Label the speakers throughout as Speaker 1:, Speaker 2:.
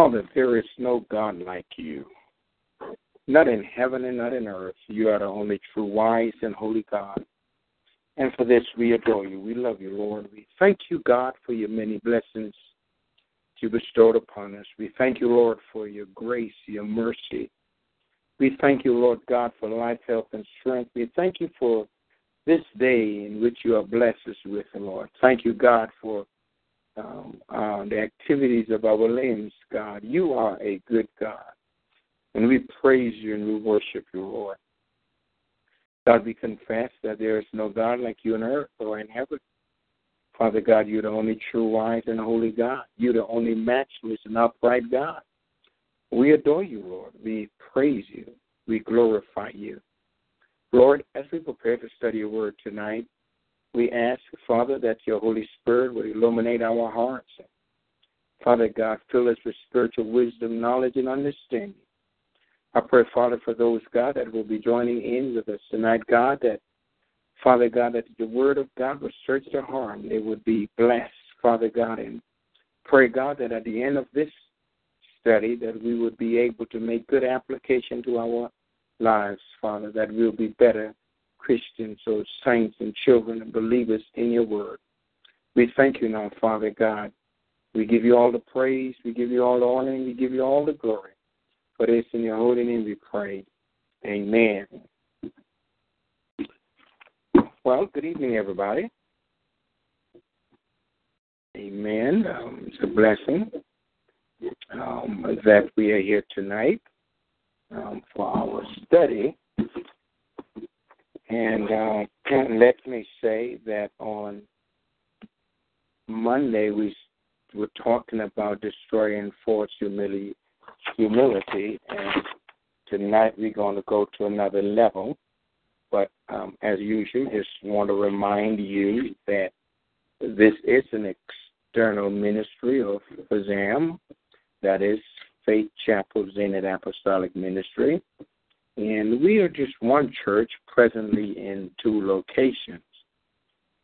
Speaker 1: Father, there is no God like you. Not in heaven and not in earth. You are the only true, wise, and holy God. And for this, we adore you. We love you, Lord. We thank you, God, for your many blessings you bestowed upon us. We thank you, Lord, for your grace, your mercy. We thank you, Lord God, for life, health, and strength. We thank you for this day in which you have blessed us with, Lord. Thank you, God, for um, uh, the activities of our limbs, God. You are a good God. And we praise you and we worship you, Lord. God, we confess that there is no God like you on earth or in heaven. Father God, you're the only true, wise, and holy God. You're the only matchless and upright God. We adore you, Lord. We praise you. We glorify you. Lord, as we prepare to study your word tonight, we ask, Father, that your Holy Spirit will illuminate our hearts. Father God, fill us with spiritual wisdom, knowledge, and understanding. I pray, Father, for those, God, that will be joining in with us tonight, God, that, Father God, that the word of God will search their heart and they would be blessed, Father God, and pray, God, that at the end of this study that we would be able to make good application to our lives, Father, that we'll be better Christians or saints and children and believers in your word. We thank you now, Father God. We give you all the praise, we give you all the honor, and we give you all the glory. For this in your holy name we pray. Amen. Well, good evening, everybody. Amen. Um, it's a blessing um, that we are here tonight um, for our study and uh, let me say that on Monday we were talking about destroying false humility, humility, and tonight we're going to go to another level. But um, as usual, just want to remind you that this is an external ministry of FAZAM, that is Faith Chapel Zenith Apostolic Ministry. And we are just one church presently in two locations.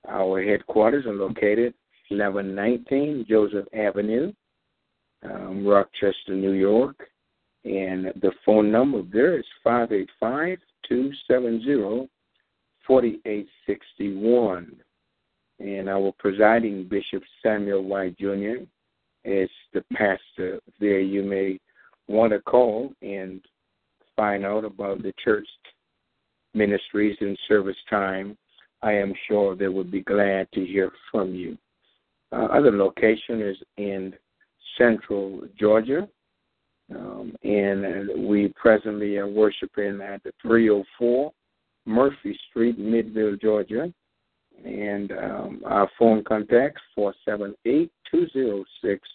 Speaker 1: Our headquarters are located 1119 Joseph Avenue, um, Rochester, New York. And the phone number there is 585 270 4861. And our presiding Bishop Samuel White Jr. is the pastor there. You may want to call and find out about the church ministries and service time, I am sure they would be glad to hear from you. Uh, other location is in central Georgia, um, and we presently are worshiping at the 304 Murphy Street, Midville, Georgia. And um, our phone contact 478 206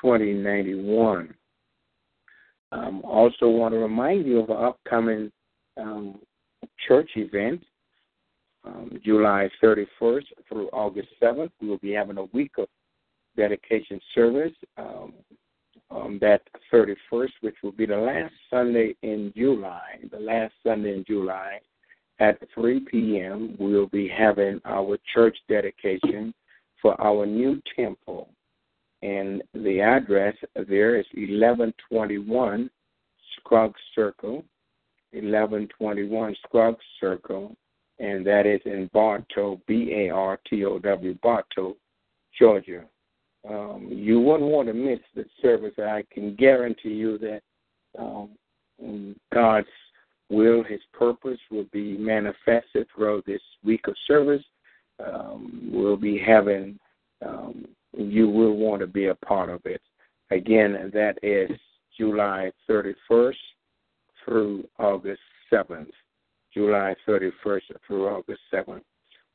Speaker 1: 2091. Um, also, want to remind you of an upcoming um, church event, um, July 31st through August 7th. We will be having a week of dedication service. Um, on that 31st, which will be the last Sunday in July, the last Sunday in July at 3 p.m., we'll be having our church dedication for our new temple and the address there is 1121 Scruggs Circle, 1121 Scruggs Circle, and that is in Bartow, B A R T O W, Bartow, Georgia. um, you wouldn't want to miss the service. I can guarantee you that um, God's will, His purpose will be manifested throughout this week of service. Um, we'll be having, um, you will want to be a part of it. Again, that is July 31st through August 7th. July 31st through August 7th.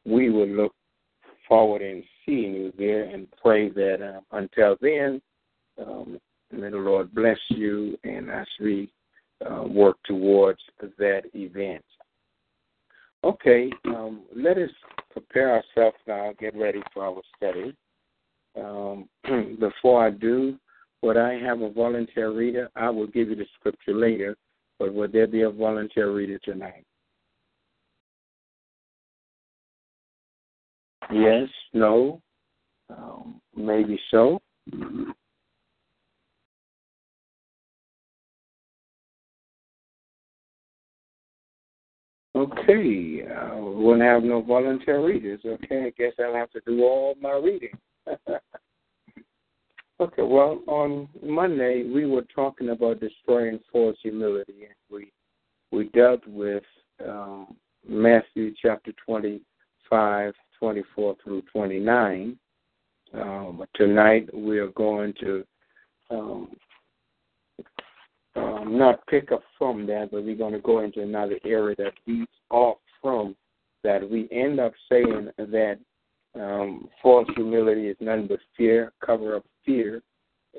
Speaker 1: We will look forward in seeing you there and pray that uh, until then, um, may the Lord bless you and as we uh, work towards that event. Okay, um, let us prepare ourselves now, get ready for our study. Um, before I do, would I have a volunteer reader? I will give you the scripture later, but would there be a volunteer reader tonight? Yes, no, um, maybe so. Okay, uh, we won't have no volunteer readers. Okay, I guess I'll have to do all my reading. okay, well, on Monday we were talking about destroying false humility, and we we dealt with um, Matthew chapter twenty-five, twenty-four through twenty-nine. Um, but tonight we are going to um, um, not pick up from that, but we're going to go into another area that leads off from that. We end up saying that um, false humility is nothing but fear, cover up fear,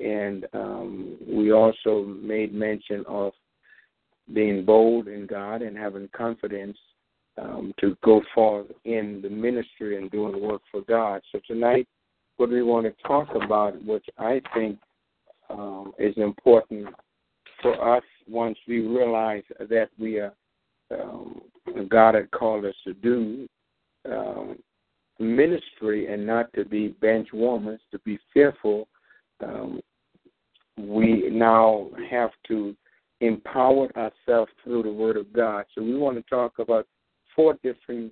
Speaker 1: and um, we also made mention of being bold in God and having confidence um, to go forth in the ministry and doing work for God. So tonight, what we want to talk about, which I think um, is important for us once we realize that we are um, God had called us to do um, ministry and not to be bench warmers, to be fearful. Um, we now have to empower ourselves through the Word of God. So we want to talk about four different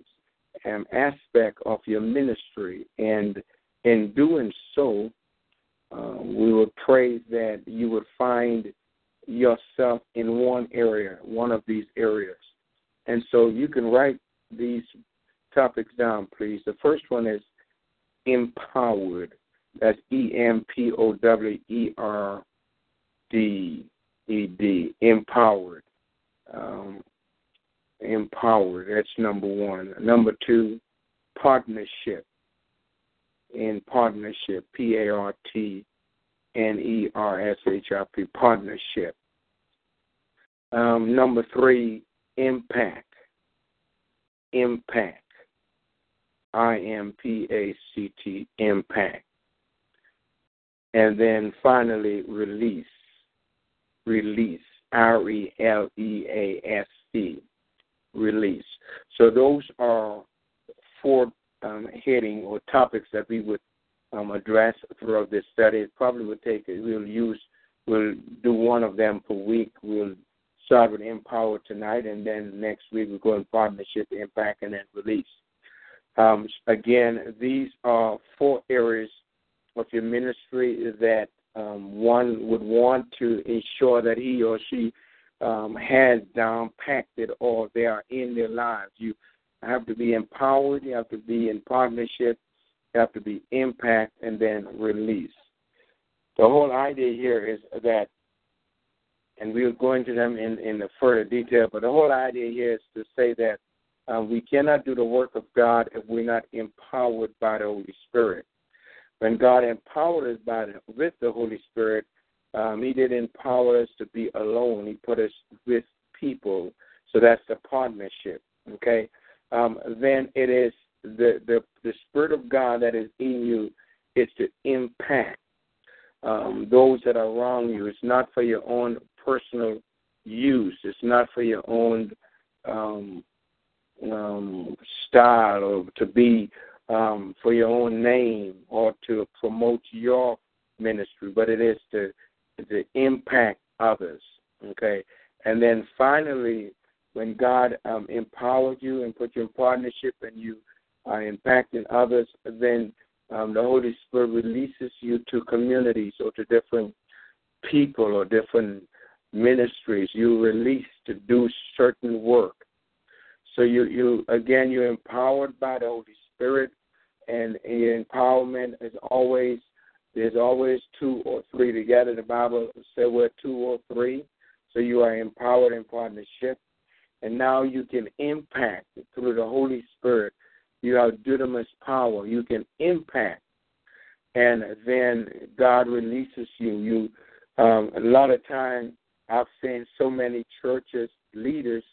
Speaker 1: um, aspects of your ministry, and in doing so, uh, we would pray that you would find yourself in one area, one of these areas. And so you can write these topics down, please. The first one is empowered. That's E M P O W E R D E D. Empowered. Um, empowered. That's number one. Number two, partnership. In partnership, P A R T N E R S H I P, partnership. Um, number three, impact. Impact. I M P A C T, impact. And then finally, release. Release. R E L E A S E. Release. So those are four um, heading or topics that we would um, address throughout this study. It probably would take, we'll use, we'll do one of them per week. We'll start with Empower tonight, and then next week we'll go in partnership, Impact, and then Release. Um, again, these are four areas of your ministry that um, one would want to ensure that he or she um, has down packed or they are in their lives. You have to be empowered, you have to be in partnership, you have to be impact and then release. The whole idea here is that, and we'll go into them in, in the further detail, but the whole idea here is to say that uh, we cannot do the work of God if we're not empowered by the Holy Spirit. When God empowered us by the, with the Holy Spirit, um, He didn't empower us to be alone. He put us with people. So that's the partnership. Okay. Um, then it is the, the, the Spirit of God that is in you is to impact um, those that are around you. It's not for your own personal use. It's not for your own um, um, style or to be um, for your own name or to promote your ministry, but it is to to impact others. Okay, and then finally, when God um, empowered you and put you in partnership and you are impacting others, then um, the Holy Spirit releases you to communities or to different people or different ministries. You release to do certain work. So you you again you're empowered by the Holy Spirit, and your empowerment is always there's always two or three together. The Bible said we're two or three, so you are empowered in partnership, and now you can impact through the Holy Spirit. You have dunamis power. You can impact, and then God releases you. You um, a lot of times I've seen so many churches leaders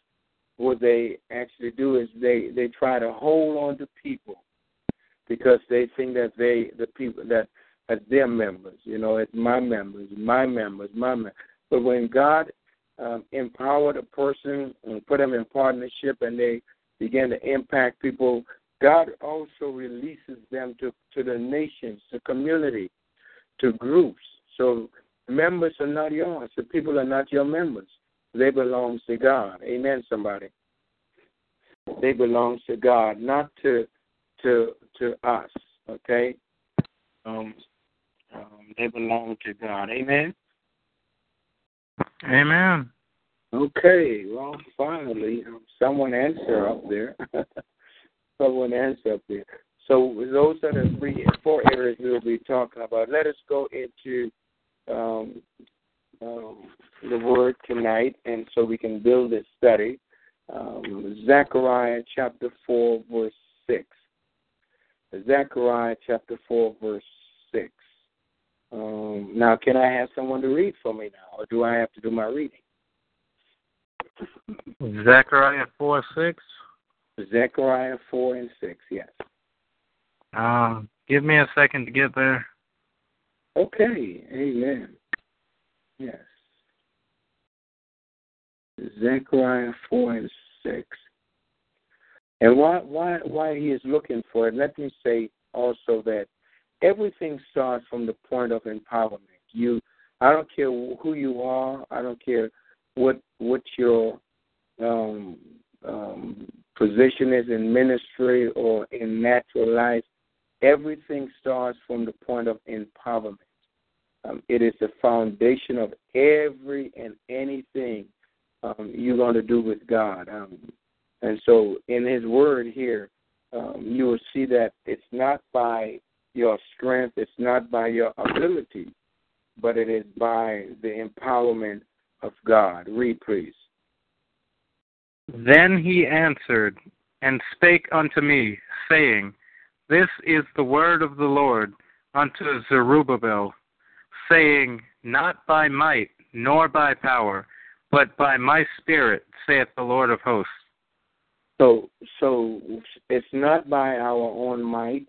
Speaker 1: what they actually do is they they try to hold on to people because they think that they the people that are their members you know it's my members my members my members but when god um, empowered a person and put them in partnership and they begin to impact people god also releases them to to the nations to community to groups. So members are not yours. The people are not your members they belong to God. Amen, somebody. They belong to God, not to to to us. Okay? Um, um they belong to God. Amen.
Speaker 2: Amen.
Speaker 1: Okay, well, finally, um, someone answer up there. someone answer up there. So those are the three, four areas we'll be talking about. Let us go into um, um, the word tonight, and so we can build this study. Um, Zechariah chapter 4, verse 6. Zechariah chapter 4, verse 6. Um, now, can I have someone to read for me now, or do I have to do my reading?
Speaker 2: Zechariah 4, 6?
Speaker 1: Zechariah 4 and 6, yes.
Speaker 2: Um, give me a second to get there.
Speaker 1: Okay, amen. Yes. Zechariah 4 and 6. And why, why, why he is looking for it, let me say also that everything starts from the point of empowerment. You, I don't care who you are. I don't care what what your um, um, position is in ministry or in natural life. Everything starts from the point of empowerment. Um, it is the foundation of every and anything um, you're going to do with God. Um, and so, in His Word here, um, you will see that it's not by your strength, it's not by your ability, but it is by the empowerment of God. Read, please.
Speaker 2: Then he answered and spake unto me, saying, This is the word of the Lord unto Zerubbabel, saying, Not by might nor by power, but by my spirit, saith the Lord of hosts.
Speaker 1: So, so it's not by our own might,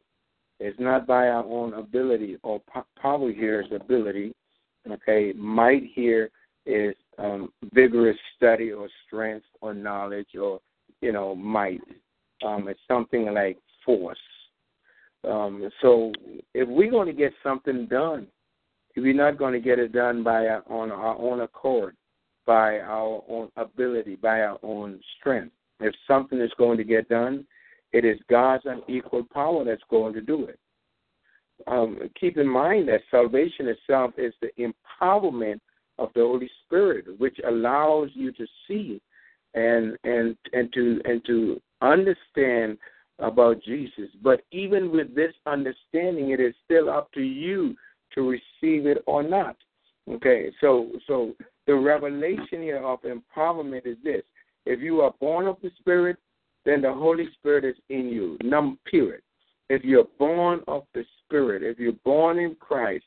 Speaker 1: it's not by our own ability, or power here is ability. Okay, might here is um, vigorous study or strength or knowledge or you know might. Um, it's something like force. Um, so if we're going to get something done, we're not going to get it done by our, on our own accord, by our own ability, by our own strength. If something is going to get done, it is God's unequal power that's going to do it. Um, keep in mind that salvation itself is the empowerment of the Holy Spirit, which allows you to see and and and to and to understand about Jesus. But even with this understanding, it is still up to you to receive it or not. Okay, so so the revelation here of empowerment is this: if you are born of the Spirit, then the Holy Spirit is in you. Number period. If you're born of the Spirit, if you're born in Christ,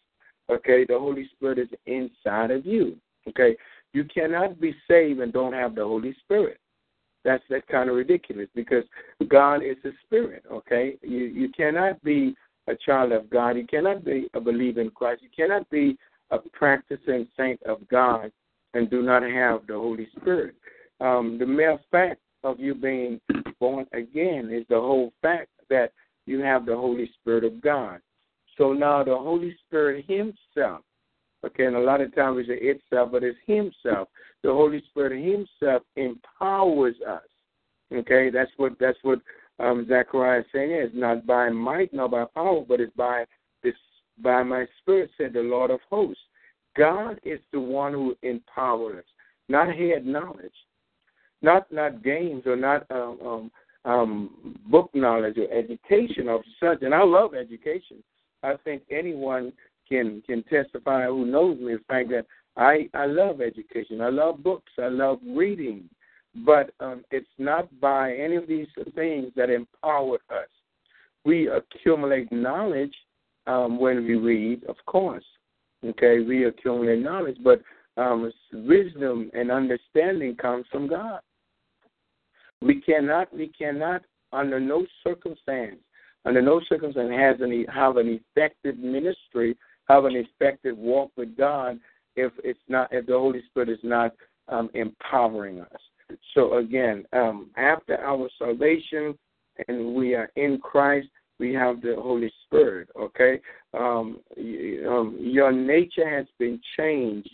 Speaker 1: okay, the Holy Spirit is inside of you. Okay, you cannot be saved and don't have the Holy Spirit. That's that kind of ridiculous because God is a spirit. Okay, you you cannot be a child of God. You cannot be a believer in Christ. You cannot be a practicing saint of God and do not have the Holy Spirit. Um, the mere fact of you being born again is the whole fact that you have the Holy Spirit of God. So now the Holy Spirit Himself, okay, and a lot of times we say itself, but it's Himself. The Holy Spirit Himself empowers us. Okay, that's what that's what um, Zechariah saying it's not by might nor by power, but it's by this by my spirit, said the Lord of hosts. God is the one who empowers not head knowledge, not not games or not um, um, um, book knowledge or education of such. And I love education. I think anyone can can testify who knows me the fact that I I love education. I love books. I love reading. But um, it's not by any of these things that empower us. We accumulate knowledge um, when we read, of course. Okay, we accumulate knowledge, but um, wisdom and understanding comes from God. We cannot, we cannot, under no circumstance, under no circumstance, has any have an effective ministry, have an effective walk with God if it's not if the Holy Spirit is not um, empowering us. So again, um, after our salvation and we are in Christ, we have the Holy Spirit. Okay, um, um, your nature has been changed.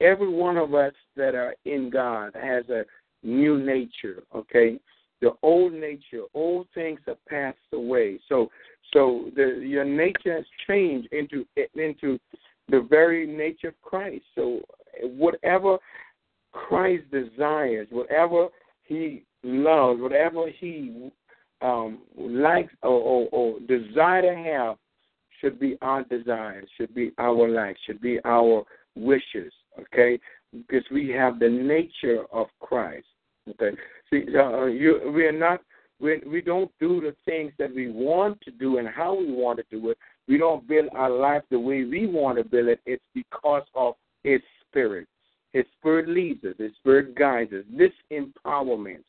Speaker 1: Every one of us that are in God has a new nature. Okay, the old nature, old things have passed away. So, so the your nature has changed into into the very nature of Christ. So, whatever Christ desires, whatever He loves, whatever He um, likes or, or, or desire to have, should be our desires, should be our likes, should be our wishes. Okay, because we have the nature of Christ. Okay, see, uh, you, we are not. We, we don't do the things that we want to do and how we want to do it. We don't build our life the way we want to build it. It's because of His Spirit. His Spirit leads us. His Spirit guides us. This empowerment.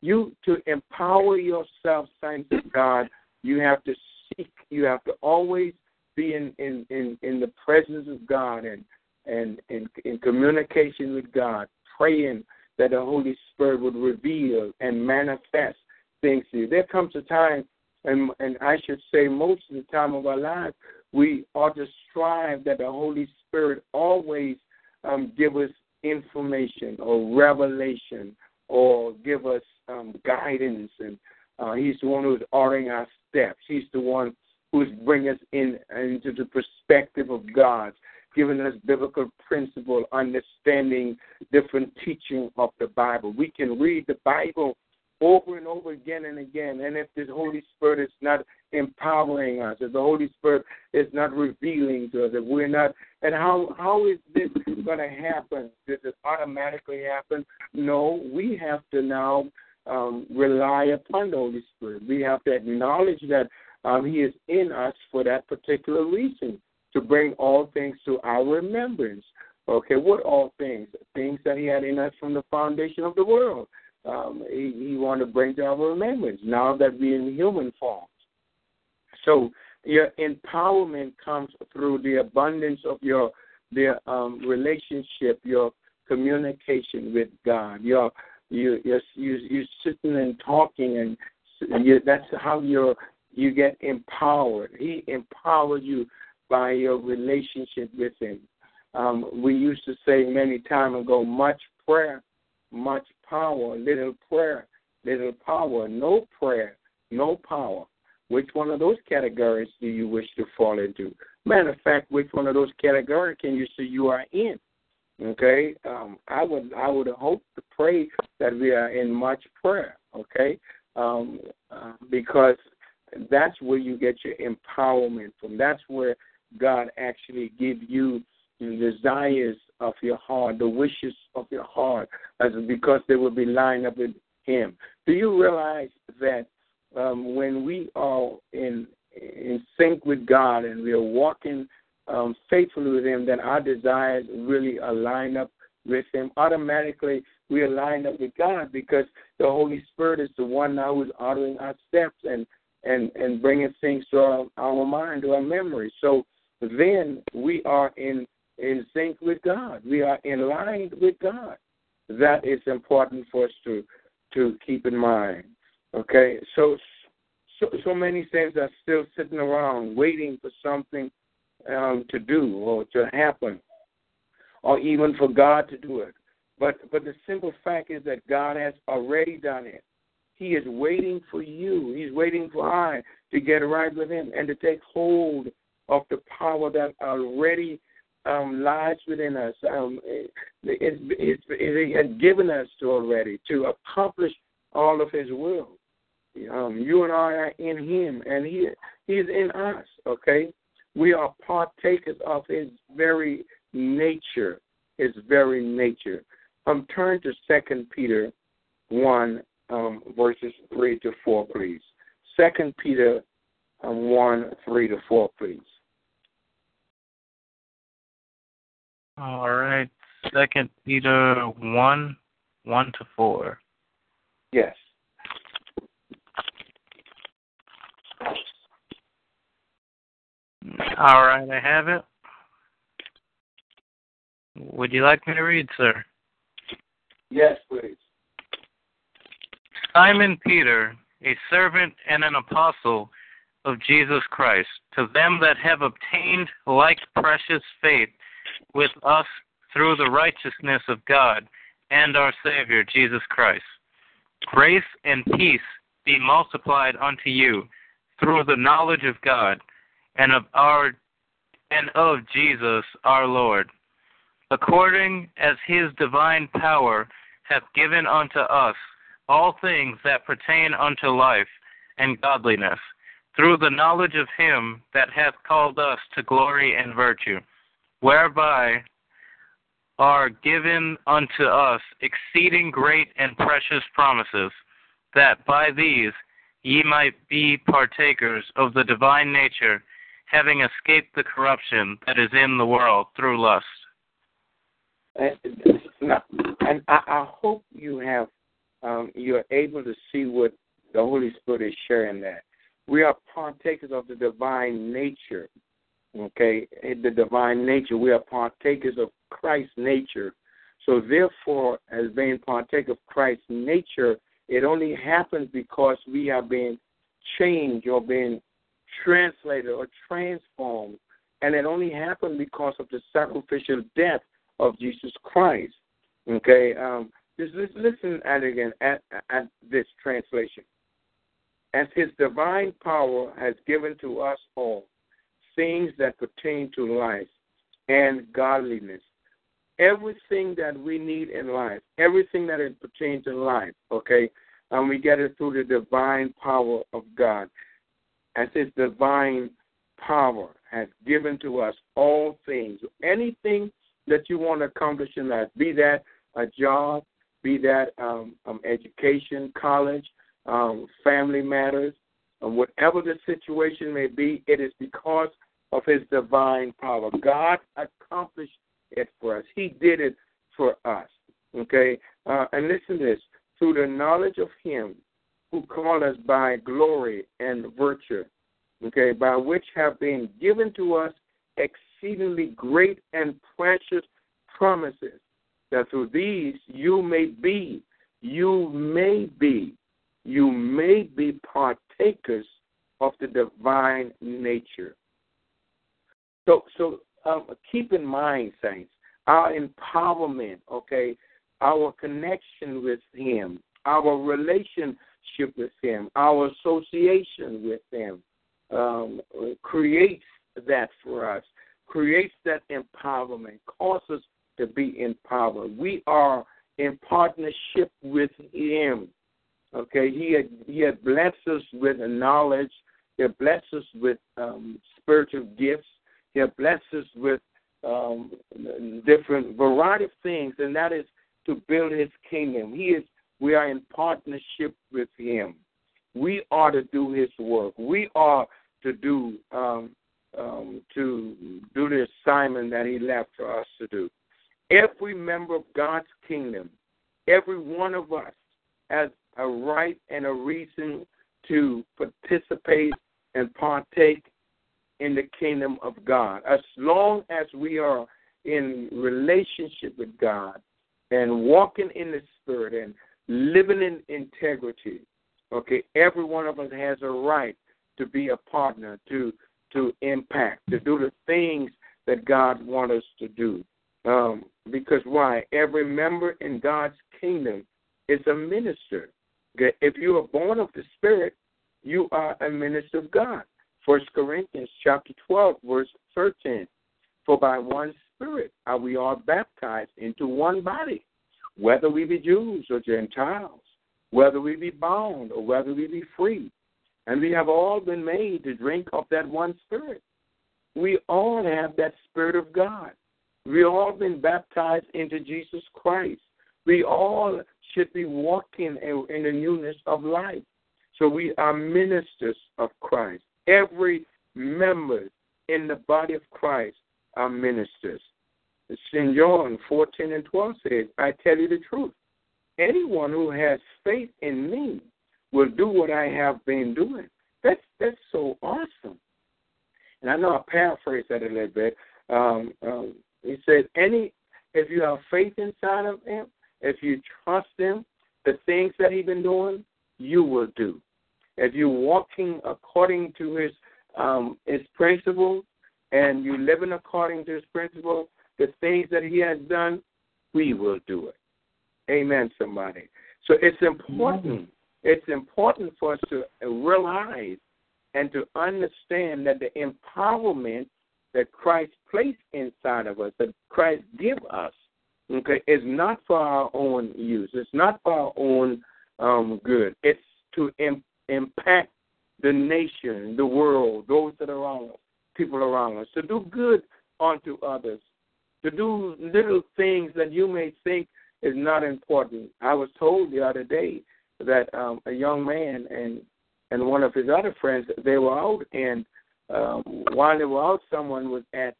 Speaker 1: You to empower yourself, saints of God. You have to seek. You have to always be in in in, in the presence of God and and in, in communication with God, praying that the Holy Spirit would reveal and manifest things to you. There comes a time, and, and I should say most of the time of our lives, we ought to strive that the Holy Spirit always um, give us information or revelation or give us um, guidance. And uh, He's the one who's ordering our steps. He's the one who's bringing us in into the perspective of God giving us biblical principle, understanding different teaching of the Bible. We can read the Bible over and over again and again. And if the Holy Spirit is not empowering us, if the Holy Spirit is not revealing to us, if we're not, and how how is this going to happen? Does it automatically happen? No, we have to now um, rely upon the Holy Spirit. We have to acknowledge that um, He is in us for that particular reason to bring all things to our remembrance. Okay, what all things? Things that He had in us from the foundation of the world. Um, he, he wanted to bring to our remembrance now that we're in human form. So your empowerment comes through the abundance of your the um, relationship, your communication with God. Your you you you you sitting and talking, and you, that's how you you get empowered. He empowered you by your relationship with Him. Um, we used to say many time ago, much prayer, much power, little prayer, little power, no prayer, no power. Which one of those categories do you wish to fall into? Matter of fact, which one of those categories can you say you are in? Okay, um, I would I would hope to pray that we are in much prayer. Okay, um, uh, because that's where you get your empowerment from. That's where God actually give you the desires of your heart, the wishes of your heart, as because they will be lined up with Him. Do you realize that um, when we are in in sync with God and we are walking um, faithfully with Him, then our desires really align up with Him. Automatically, we align up with God because the Holy Spirit is the one now who's ordering our steps and and and bringing things to our, our mind, to our memory. So then we are in in sync with God. We are in line with God. That is important for us to to keep in mind. Okay, so so, so many things are still sitting around waiting for something um, to do or to happen, or even for God to do it. But but the simple fact is that God has already done it. He is waiting for you. He's waiting for I to get right with Him and to take hold of the power that already um, lies within us. Um, it, it, it, it has given us to already to accomplish all of His will. Um, you and I are in Him, and He He's in us. Okay, we are partakers of His very nature. His very nature. Um, turn to Second Peter one um, verses three to four, please. Second Peter um, one three to four, please.
Speaker 2: All right. Second Peter one, one to four.
Speaker 1: Yes.
Speaker 2: All right, I have it. Would you like me to read, sir?
Speaker 1: Yes, please.
Speaker 2: Simon Peter, a servant and an apostle of Jesus Christ, to them that have obtained like precious faith with us through the righteousness of God and our Savior Jesus Christ. Grace and peace be multiplied unto you through the knowledge of God and of our and of Jesus our Lord, according as his divine power hath given unto us all things that pertain unto life and godliness, through the knowledge of him that hath called us to glory and virtue, whereby are given unto us exceeding great and precious promises, that by these ye might be partakers of the divine nature, having escaped the corruption that is in the world through lust.
Speaker 1: And, and I, I hope you have um, you're able to see what the Holy Spirit is sharing that. We are partakers of the divine nature. Okay, the divine nature. We are partakers of Christ's nature. So therefore, as being partake of Christ's nature, it only happens because we have been changed or been translated or transformed. And it only happened because of the sacrificial death of Jesus Christ. Okay, um, just listen at again at, at this translation. As his divine power has given to us all things that pertain to life and godliness. Everything that we need in life, everything that pertains to life, okay, and we get it through the divine power of God. As his divine power has given to us all things, anything that you want to accomplish in life, be that a job, be that um, um, education, college, um, family matters, um, whatever the situation may be, it is because of His divine power. God accomplished it for us. He did it for us. Okay, uh, and listen to this: through the knowledge of Him who called us by glory and virtue, okay, by which have been given to us exceedingly great and precious promises that through these you may be, you may be, you may be partakers of the divine nature. So, so um, keep in mind, saints, our empowerment, okay, our connection with Him, our relationship with Him, our association with Him um, creates that for us, creates that empowerment, causes us to be empowered. We are in partnership with Him. Okay, He had He had blessed us with knowledge. He blessed us with um, spiritual gifts. He had us with um, different variety of things, and that is to build His kingdom. He is. We are in partnership with Him. We are to do His work. We are to do um, um, to do the assignment that He left for us to do. Every member of God's kingdom, every one of us has a right and a reason to participate and partake in the kingdom of God. As long as we are in relationship with God and walking in the Spirit and living in integrity, okay, every one of us has a right to be a partner, to to impact, to do the things that God wants us to do. Um, because why? Every member in God's kingdom is a minister. Okay? If you are born of the Spirit, you are a minister of God. First Corinthians chapter 12, verse 13. For by one Spirit are we all baptized into one body, whether we be Jews or Gentiles, whether we be bound or whether we be free. And we have all been made to drink of that one Spirit. We all have that Spirit of God. We all been baptized into Jesus Christ. We all should be walking in, in the newness of life. So we are ministers of Christ. Every member in the body of Christ are ministers. St. John 14 and 12 says, I tell you the truth. Anyone who has faith in me will do what I have been doing. That's that's so awesome. And I know I paraphrase that a little bit. Um, um, he said, "Any if you have faith inside of him, if you trust him, the things that he's been doing, you will do. If you're walking according to his um, his principles and you're living according to his principles, the things that he has done, we will do it. Amen, somebody. So it's important. It's important for us to realize and to understand that the empowerment that Christ placed inside of us, that Christ give us, okay, is not for our own use. It's not for our own um, good. It's to Im- impact the nation, the world, those that are around us, people around us, to do good unto others, to do little things that you may think is not important. I was told the other day that um, a young man and and one of his other friends they were out and um, while they were out, someone was at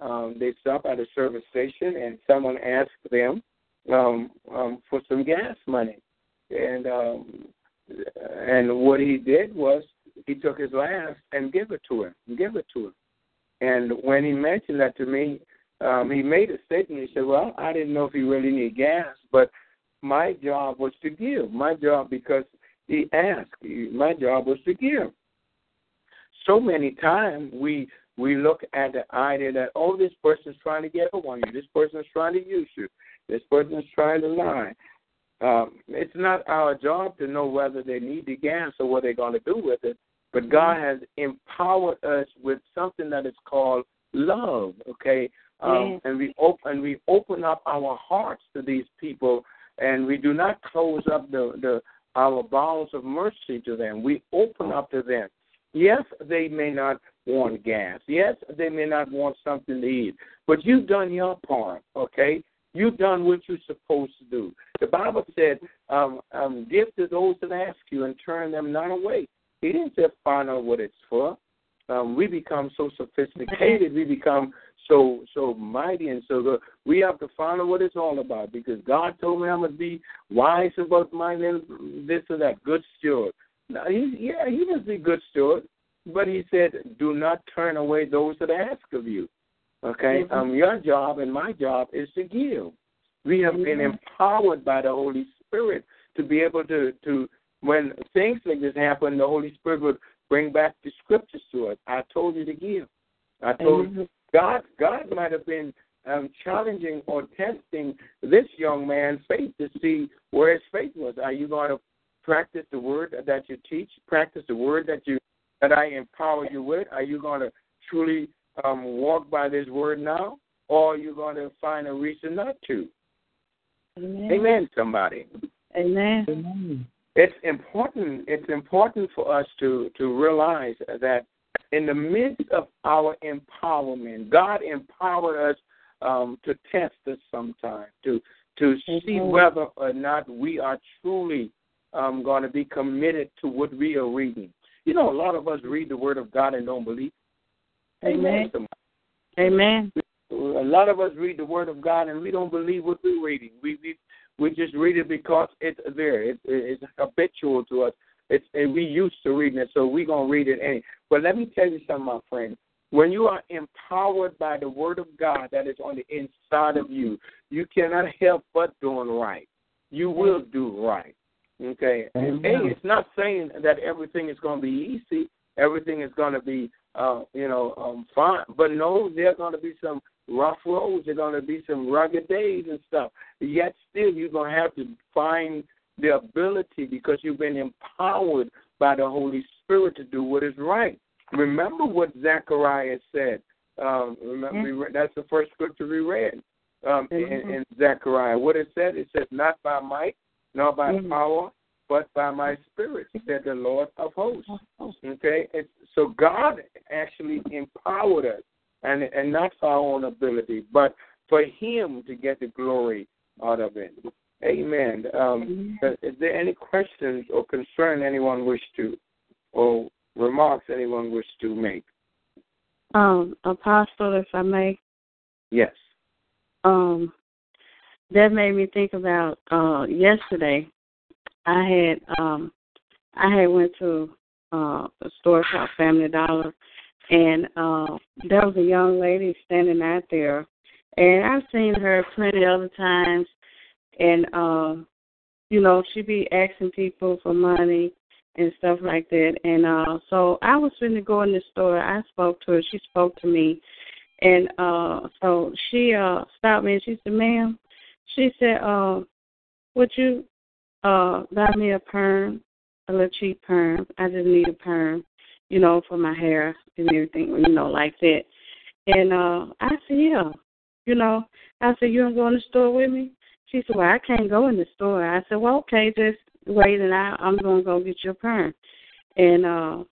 Speaker 1: um, they stopped at a service station and someone asked them um, um, for some gas money, and um, and what he did was he took his last and give it to him, give it to him. And when he mentioned that to me, um, he made a statement. He said, "Well, I didn't know if he really needed gas, but my job was to give. My job because he asked. My job was to give." So many times we we look at the idea that oh, this person's trying to get over on you. This person's trying to use you. This person's trying to lie. Um, it's not our job to know whether they need the gas or what they're going to do with it. But God has empowered us with something that is called love. Okay, um, and we open and we open up our hearts to these people, and we do not close up the the our bowels of mercy to them. We open up to them. Yes, they may not want gas. Yes, they may not want something to eat. But you've done your part, okay? You've done what you're supposed to do. The Bible said, um, um, give to those that ask you and turn them not away. He didn't say find out what it's for. Um, we become so sophisticated, we become so so mighty and so good. We have to find out what it's all about because God told me I'm gonna be wise about my this or that, good steward. Now, he, yeah, he must be good steward, but he said, do not turn away those that ask of you. Okay, mm-hmm. um, your job and my job is to give. We have mm-hmm. been empowered by the Holy Spirit to be able to to when things like this happen, the Holy Spirit would bring back the scriptures to us. I told you to give. I told mm-hmm. God. God might have been um, challenging or testing this young man's faith to see where his faith was. Are you going to practice the word that you teach? Practice the word that you that I empower you with? Are you going to truly um, walk by this word now, or you're going to find a reason not to?
Speaker 3: Amen.
Speaker 1: Amen. Somebody.
Speaker 3: Amen. Amen.
Speaker 1: It's important. It's important for us to to realize that in the midst of our empowerment, God empowered us um, to test us sometimes to to see whether or not we are truly um, going to be committed to what we are reading. You know, a lot of us read the Word of God and don't believe.
Speaker 3: Amen. Amen.
Speaker 1: A lot of us read the Word of God and we don't believe what we're reading. We we, we just read it because it's there. It's, it's habitual to us. It's and we used to reading it, so we're gonna read it anyway. But let me tell you something, my friend. When you are empowered by the Word of God that is on the inside of you, you cannot help but doing right. You will do right. Okay. Amen. Hey, it's not saying that everything is going to be easy. Everything is going to be, uh, you know, um, fine. But no, there are going to be some rough roads. There are going to be some rugged days and stuff. Yet still, you're going to have to find the ability because you've been empowered by the Holy Spirit to do what is right. Remember what Zechariah said. Um, remember, we read, that's the first scripture we read um, in, in Zechariah. What it said, it says, "Not by might, nor by
Speaker 3: Mhm.
Speaker 1: power, but by my Spirit," said the Lord of hosts. Okay, it's, so God actually empowered us, and and not for our own ability, but for Him to get the glory out of it. Amen. Um, is there any questions or concern anyone wish to, or remarks anyone wish to make?
Speaker 3: Um, Apostle, if I may,
Speaker 1: Yes.
Speaker 3: um, that made me think about uh yesterday. I had um, I had went to uh a store called Family Dollar, and uh there was a young lady standing out there, and I've seen her plenty of other times, and uh, you know she be asking people for money and stuff like that. And uh so I was finna go in the store. I spoke to her. She spoke to me. And uh so she uh stopped me and she said, Ma'am, she said, uh, would you uh buy me a perm, a little cheap perm. I just need a perm, you know, for my hair and everything, you know, like that. And uh I said, Yeah. You know, I said, You wanna go in the store with me? She said, Well, I can't go in the store. I said, Well, okay, just wait and I I'm gonna go get your perm. And uh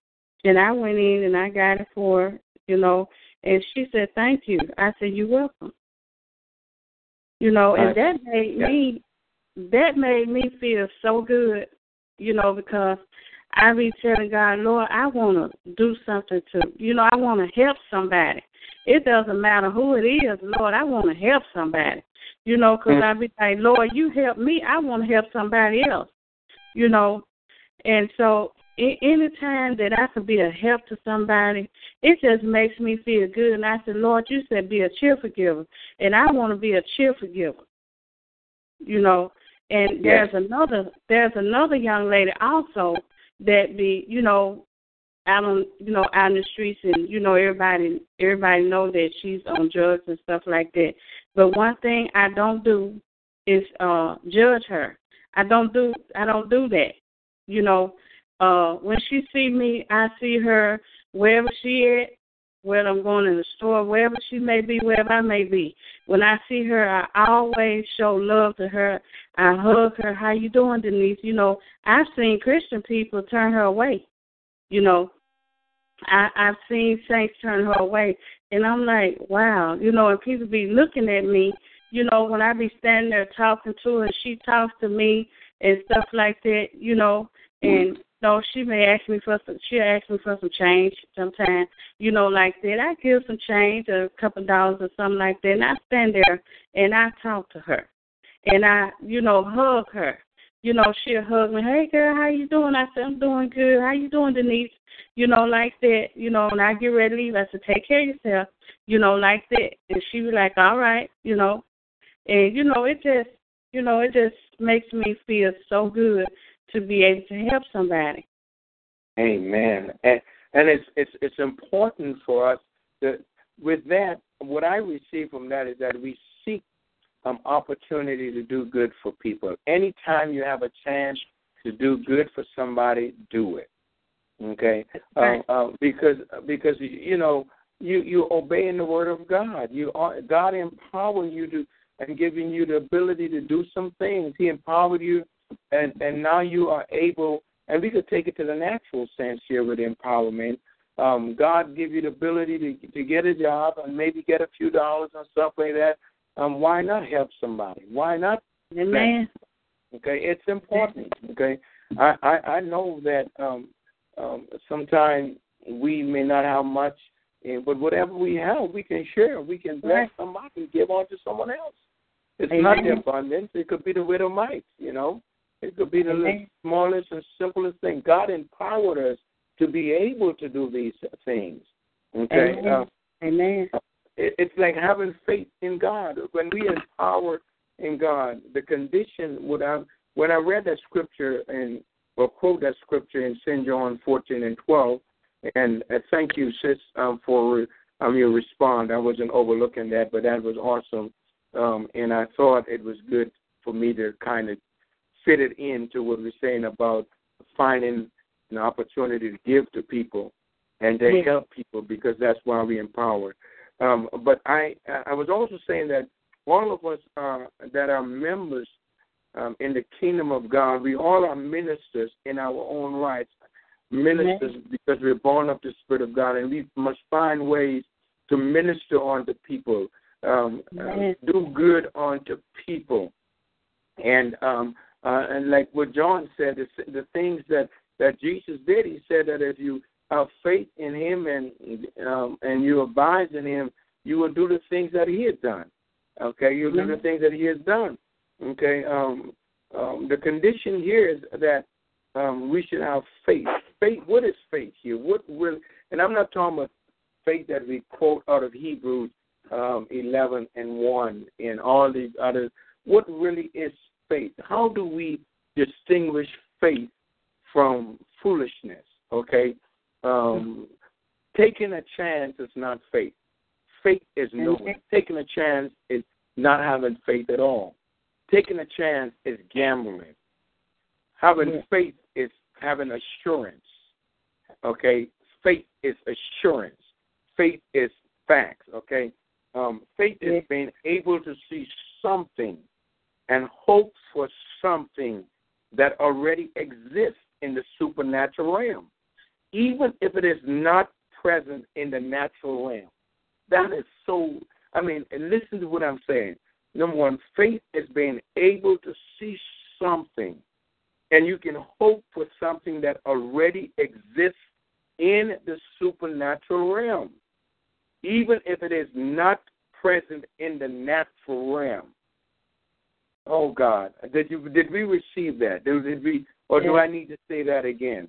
Speaker 3: and I went in and I got it for her, you know, and she said, Thank you. I said, You're welcome. You know, and
Speaker 1: Right.
Speaker 3: that made
Speaker 1: Yeah.
Speaker 3: me that made me feel so good, you know, because I be telling God, Lord, I want to do something to, you know, I want to help somebody. It doesn't matter who it is, Lord, I want to help somebody, you know, because
Speaker 1: Mm.
Speaker 3: I be like, Lord, you help me, I want to help somebody else, you know. And so, any time that I can be a help to somebody, it just makes me feel good. And I said, Lord, you said be a cheerful giver, and I want to be a cheerful giver, you know. And
Speaker 1: Yes.
Speaker 3: there's another there's another young lady also that be you know out on you know out in the streets and you know everybody everybody know that she's on drugs and stuff like that. But one thing I don't do is uh judge her. I don't do I don't do that. You know, uh when she see me I see her wherever she at, whether I'm going in the store, wherever she may be, wherever I may be. When I see her I always show love to her. I hug her, how you doing, Denise? You know, I've seen Christian people turn her away. You know, I I've seen saints turn her away, and I'm like, wow, you know, and people be looking at me, you know, when I be standing there talking to her, she talks to me and stuff like that, you know, and no, she may ask me for some. She'll ask me for some change sometimes, you know, like that. I give some change, a couple dollars or something like that, and I stand there and I talk to her, and I, you know, hug her. You know, she'll hug me. Hey, girl, how you doing? I said, I'm doing good. How you doing, Denise? You know, like that. You know, and I get ready to leave. I said, take care of yourself. You know, like that. And she be like, all right. You know, and you know, it just, you know, it just makes me feel so good to be able to help somebody.
Speaker 1: Amen. And and it's it's it's important for us that with that what I receive from that is that we seek um opportunity to do good for people. Anytime you have a chance to do good for somebody, do it. Okay?
Speaker 3: Right.
Speaker 1: Uh, uh, because because you know you you obeying the word of God. You are God empowering you to and giving you the ability to do some things. He empowered you and and now you are able and we could take it to the natural sense here with empowerment. Um, God give you the ability to to get a job and maybe get a few dollars or stuff like that. Um, why not help somebody? Why not?
Speaker 3: Amen.
Speaker 1: Okay, it's important. Okay, I I, I know that um, um, sometimes we may not have much, but whatever we have, we can share. We can bless somebody and give on to someone else. It's not the abundance. It could be the widow mite. You know, it could be the
Speaker 3: Amen.
Speaker 1: smallest and simplest thing. God empowered us to be able to do these things. Okay.
Speaker 3: Amen.
Speaker 1: Uh,
Speaker 3: Amen.
Speaker 1: it, it's like having faith in God. When we empower in God, the condition would I when I read that scripture and or quote that scripture in St. John fourteen and twelve, and uh, thank you, sis, um, for um, your response. I wasn't overlooking that, but that was awesome, um, and I thought it was good for me to kind of fitted into what we're saying about finding an opportunity to give to people and to help people because that's why we empower. Um, but I I was also saying that all of us are, that are members um, in the kingdom of God, we all are ministers in our own rights. Ministers because we're born of the Spirit of God, and we must find ways to minister unto people, um, uh, do good unto people, and um, uh, and like what John said, the, the things that that Jesus did, he said that if you have faith in Him and um, and you abide in Him, you will do the things that He has done. Okay, you'll do the things that He has done. Okay, um, um, the condition here is that um, we should have faith. Faith. What is faith here? What will? And I'm not talking about faith that we quote out of Hebrews um, 11 and 1 and all these others. What really is faith? How do we distinguish faith from foolishness? Okay, um, taking a chance is not faith. Faith is knowing. Taking a chance is not having faith at all. Taking a chance is gambling. Having yeah. faith is having assurance. Okay? Faith is assurance. Faith is facts. Okay? Um, faith yeah. is being able to see something and hope for something that already exists in the supernatural realm, even if it is not present in the natural realm. That is so. I mean, listen to what I'm saying. Number one, faith is being able to see something, and you can hope for something that already exists in the supernatural realm, even if it is not present in the natural realm. Oh God, did you did we receive that? Did, did we, or do I need to say that again?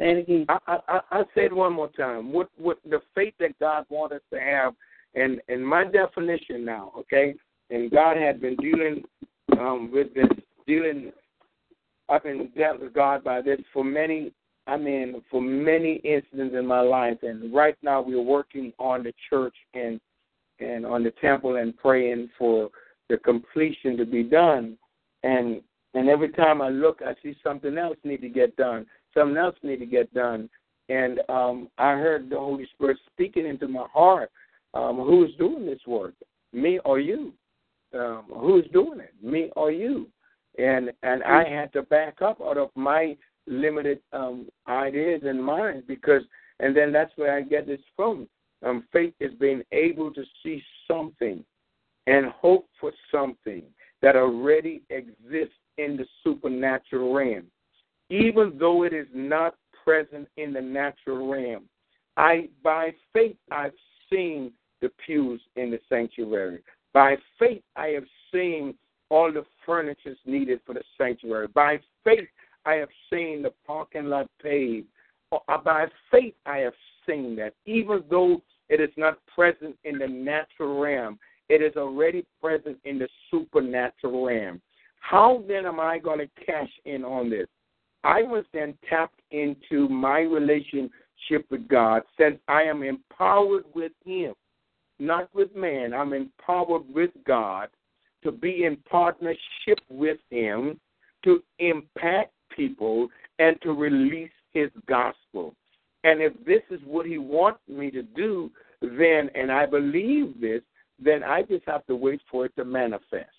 Speaker 3: Say it again. I,
Speaker 1: I I say it one more time. What what the faith that God wants us to have, and and my definition now, okay, and God had been dealing um, with this, dealing. I've been dealt with God by this for many. I mean, for many incidents in my life, and right now we're working on the church and and on the temple and praying for the completion to be done. And and every time I look, I see something else need to get done. Something else need to get done. And um, I heard the Holy Spirit speaking into my heart. Um, who is doing this work, me or you? um, who's doing it, me or you? And and I mm. had to back up out of my limited um, ideas and minds because, and then that's where I get this from. Um, faith is being able to see something and hope for something that already exists in the supernatural realm, even though it is not present in the natural realm. I by faith I've seen the pews in the sanctuary. By faith, I have seen all the furniture needed for the sanctuary. By faith, I have seen the parking lot paved. Uh, by faith, I have seen that. Even though it is not present in the natural realm, it is already present in the supernatural realm. How then am I going to cash in on this? I was then tapped into my relationship with God since I am empowered with Him not with man. I'm empowered with God to be in partnership with Him to impact people and to release His gospel. And if this is what He wants me to do, then, and I believe this, then I just have to wait for it to manifest.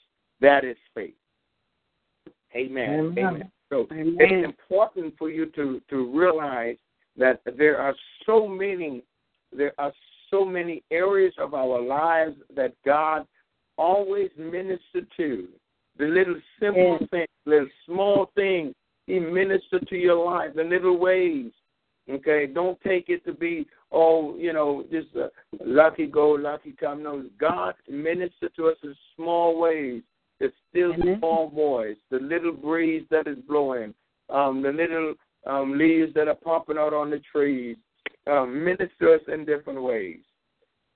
Speaker 1: That is faith. Amen. Amen. Amen. So Amen. it's important for you to, to realize that there are so many there are so many areas of our lives that God always ministered to. The little simple yes. things, little small things, He ministered to your life, the little ways. Okay, don't take it to be oh, you know, just a lucky go, lucky come. No, God ministered to us in small ways. The still mm-hmm. small voice, the little breeze that is blowing, um, the little um, leaves that are popping out on the trees, um, minister us in different ways.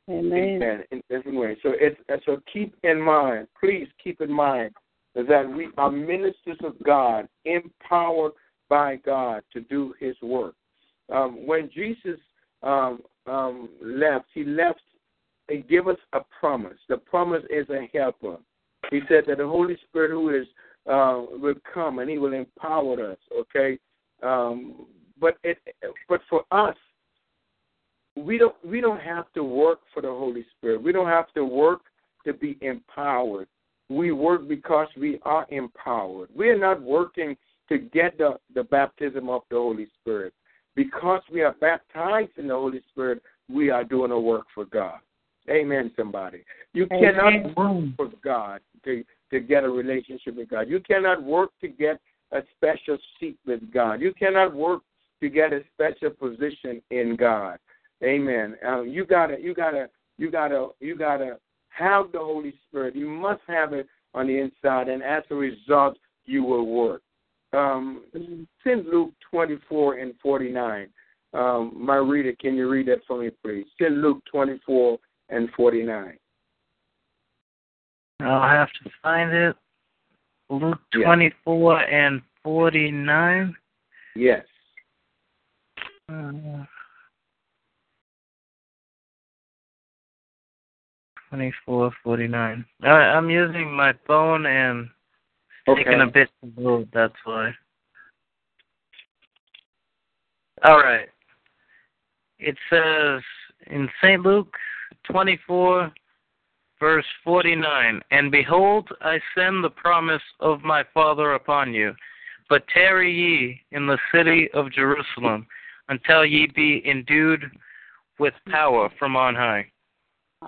Speaker 3: Amen.
Speaker 1: Amen. In different ways. So it's so keep in mind, please keep in mind that we are ministers of God, empowered by God to do His work. Um, when Jesus um, um, left, He left. He gave us a promise. The promise is a helper. He said that the Holy Spirit, who is uh, will come and He will empower us. Okay, um, but it, but for us, we don't we don't have to work for the Holy Spirit. We don't have to work to be empowered. We work because we are empowered. We are not working to get the, the baptism of the Holy Spirit. Because we are baptized in the Holy Spirit, we are doing a work for God. Amen, somebody. You
Speaker 3: Amen.
Speaker 1: cannot work for God to, to get a relationship with God. You cannot work to get a special seat with God. You cannot work to get a special position in God. Amen. Um, you gotta, you gotta, you gotta, you gotta have the Holy Spirit. You must have it on the inside, and as a result, you will work. Um, send Luke 24 and 49. Um, my reader, can you read that for me, please? Send Luke 24 and 49.
Speaker 2: I'll have to find it. Luke
Speaker 1: Yeah.
Speaker 2: 24 and 49.
Speaker 1: Yes.
Speaker 2: Uh, 24, 49. I, I'm using my phone and
Speaker 1: Okay.
Speaker 2: taking a bit to load, that's why. All right. It says in St. Luke 24, verse 49 And behold, I send the promise of my Father upon you, but tarry ye in the city of Jerusalem until ye be endued with power from on high.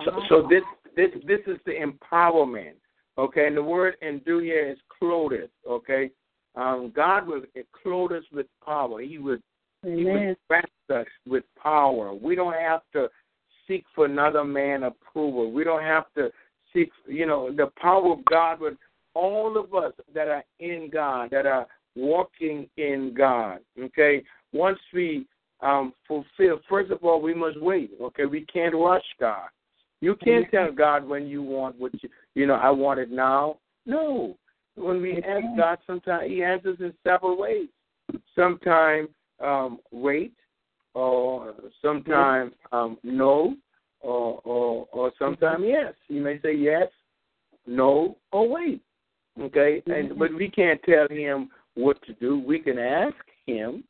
Speaker 1: So, so this this this is the empowerment. Okay, and the word endue here is clothed. Okay, um, God will clothe us with power. He would He would grant us with power. We don't have to seek for another man approval. We don't have to seek. You know, the power of God with all of us that are in God, that are walking in God. Okay, once we um, fulfill, first of all, we must wait. Okay, we can't rush God. You can't tell God when you want what you, you know, I want it now. No. When we ask God, sometimes He answers in several ways. Sometimes um, wait, or sometimes um, no, or, or, or sometimes yes. He may say yes, no, or wait. Okay? And But we can't tell Him what to do. We can ask Him,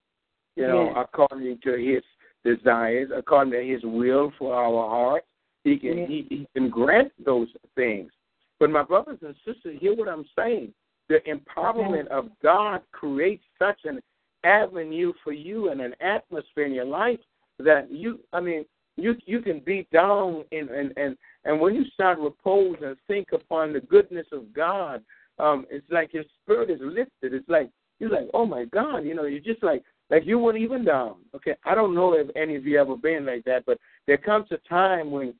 Speaker 1: you know,
Speaker 3: Yes.
Speaker 1: according to His desires, according to His will for our hearts. He can
Speaker 3: Yes.
Speaker 1: he, he can grant those things. But my brothers and sisters, hear what I'm saying. The empowerment of God creates such an avenue for you and an atmosphere in your life that you I mean you you can be down and and and, and when you start repose and think upon the goodness of God, um, it's like your spirit is lifted. It's like you're like, oh my God, you know, you're just like like you weren't even down. Okay, I don't know if any of you ever been like that, but there comes a time when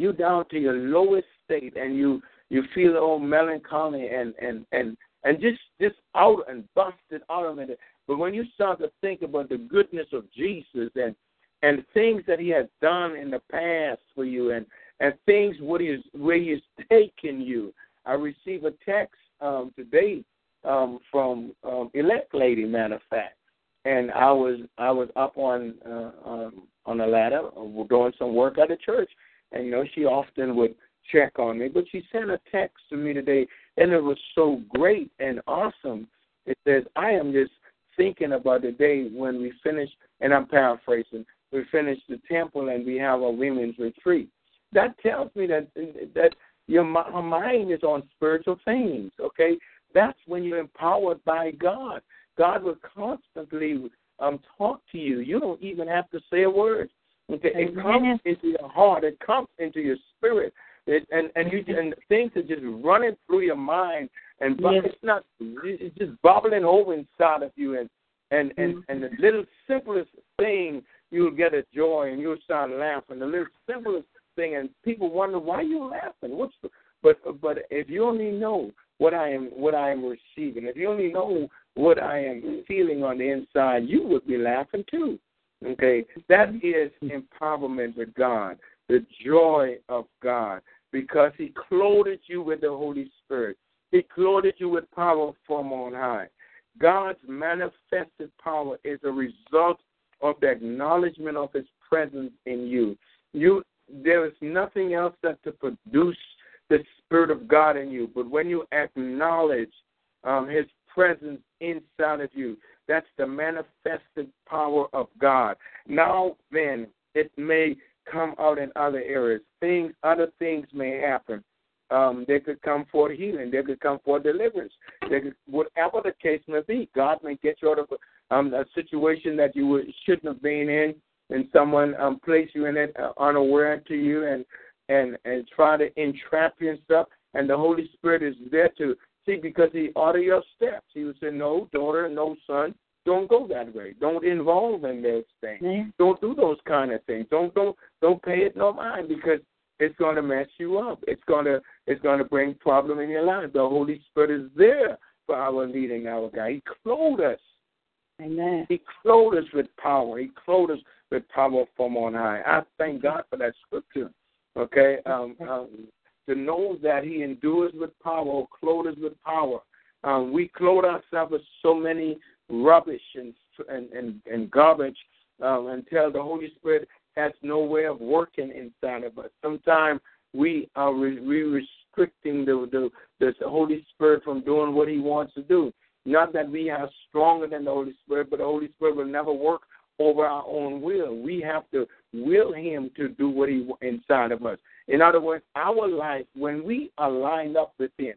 Speaker 1: you down to your lowest state and you you feel all melancholy and and and and just just out and busted out of it. But when you start to think about the goodness of Jesus and and things that He has done in the past for you and and things what He is where He has taken you. I received a text um, today um, from um, elect lady, matter of fact, and I was I was up on uh, um, on a ladder uh, doing some work at the church, and you know she often would check on me, but she sent a text to me today, and it was so great and awesome. It says, "I am just thinking about the day when we finish," and I'm paraphrasing. We finish the temple and we have a women's retreat. That tells me that that your mind is on spiritual things. Okay, that's when you're empowered by God. God will constantly um, talk to you. You don't even have to say a word. Okay, it comes into your heart. It comes into your spirit. It, and and you and things are just running through your mind, and
Speaker 3: Yes.
Speaker 1: it's not. It's just bubbling over inside of you, and and and mm-hmm. and the little simplest thing, you'll get a joy, and you'll start laughing. The little simplest thing, and people wonder why you laughing. What's the, but but if you only know what I am what I am receiving, if you only know what I am feeling on the inside, you would be laughing too. Okay, that is empowerment with God, the joy of God, because He clothed you with the Holy Spirit. He clothed you with power from on high. God's manifested power is a result of the acknowledgement of His presence in you. You, there is nothing else that to produce the Spirit of God in you. But when you acknowledge um, His presence inside of you. That's the manifested power of God. Now, then, it may come out in other areas. Things, other things may happen. Um, they could come for healing. They could come for deliverance. They could, whatever the case may be, God may get you out of um, a situation that you shouldn't have been in, and someone um, place you in it uh, unaware to you, and and and try to entrap you and stuff. And the Holy Spirit is there to see because He ordered your steps. He would say, "No, daughter, no son, don't go that way. Don't involve in those things.
Speaker 3: Yeah.
Speaker 1: Don't do those kind of things. Don't don't don't pay it no mind because it's going to mess you up. It's going to it's going to bring problem in your life. The Holy Spirit is there for our leading, our guide. He clothed us.
Speaker 3: Amen.
Speaker 1: He clothed us with power. He clothed us with power from on high. I thank God for that scripture. Okay, um, um, to know that He endures with power, clothed us with power. Um, we clothe ourselves with so many rubbish and and and, and garbage um, until the Holy Spirit has no way of working inside of us. Sometimes we are re- we restricting the, the the Holy Spirit from doing what He wants to do. Not that we are stronger than the Holy Spirit, but the Holy Spirit will never work over our own will. We have to will Him to do what He inside of us. In other words, our life when we are lined up with Him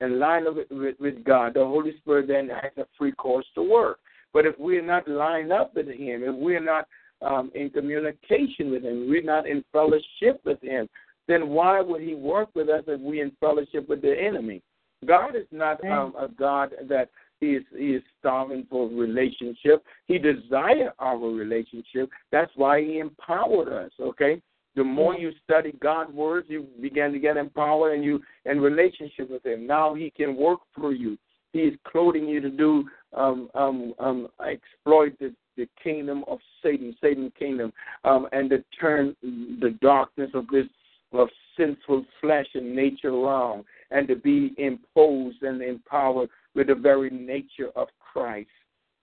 Speaker 1: and lined up with, with, with God, the Holy Spirit then has a free course to work. But if we're not lined up with Him, if we're not um, in communication with Him, we're not in fellowship with Him, then why would He work with us if we're in fellowship with the enemy? God is not um, a God that he is he is starving for relationship. He desires our relationship. That's why he empowered us. Okay. The more you study God's words, you begin to get empowered and you in relationship with Him. Now He can work through you. He is clothing you to do um, um, um, exploit the, the kingdom of Satan, Satan's kingdom, um, and to turn the darkness of this of sinful flesh and nature around, and to be imposed and empowered with the very nature of Christ.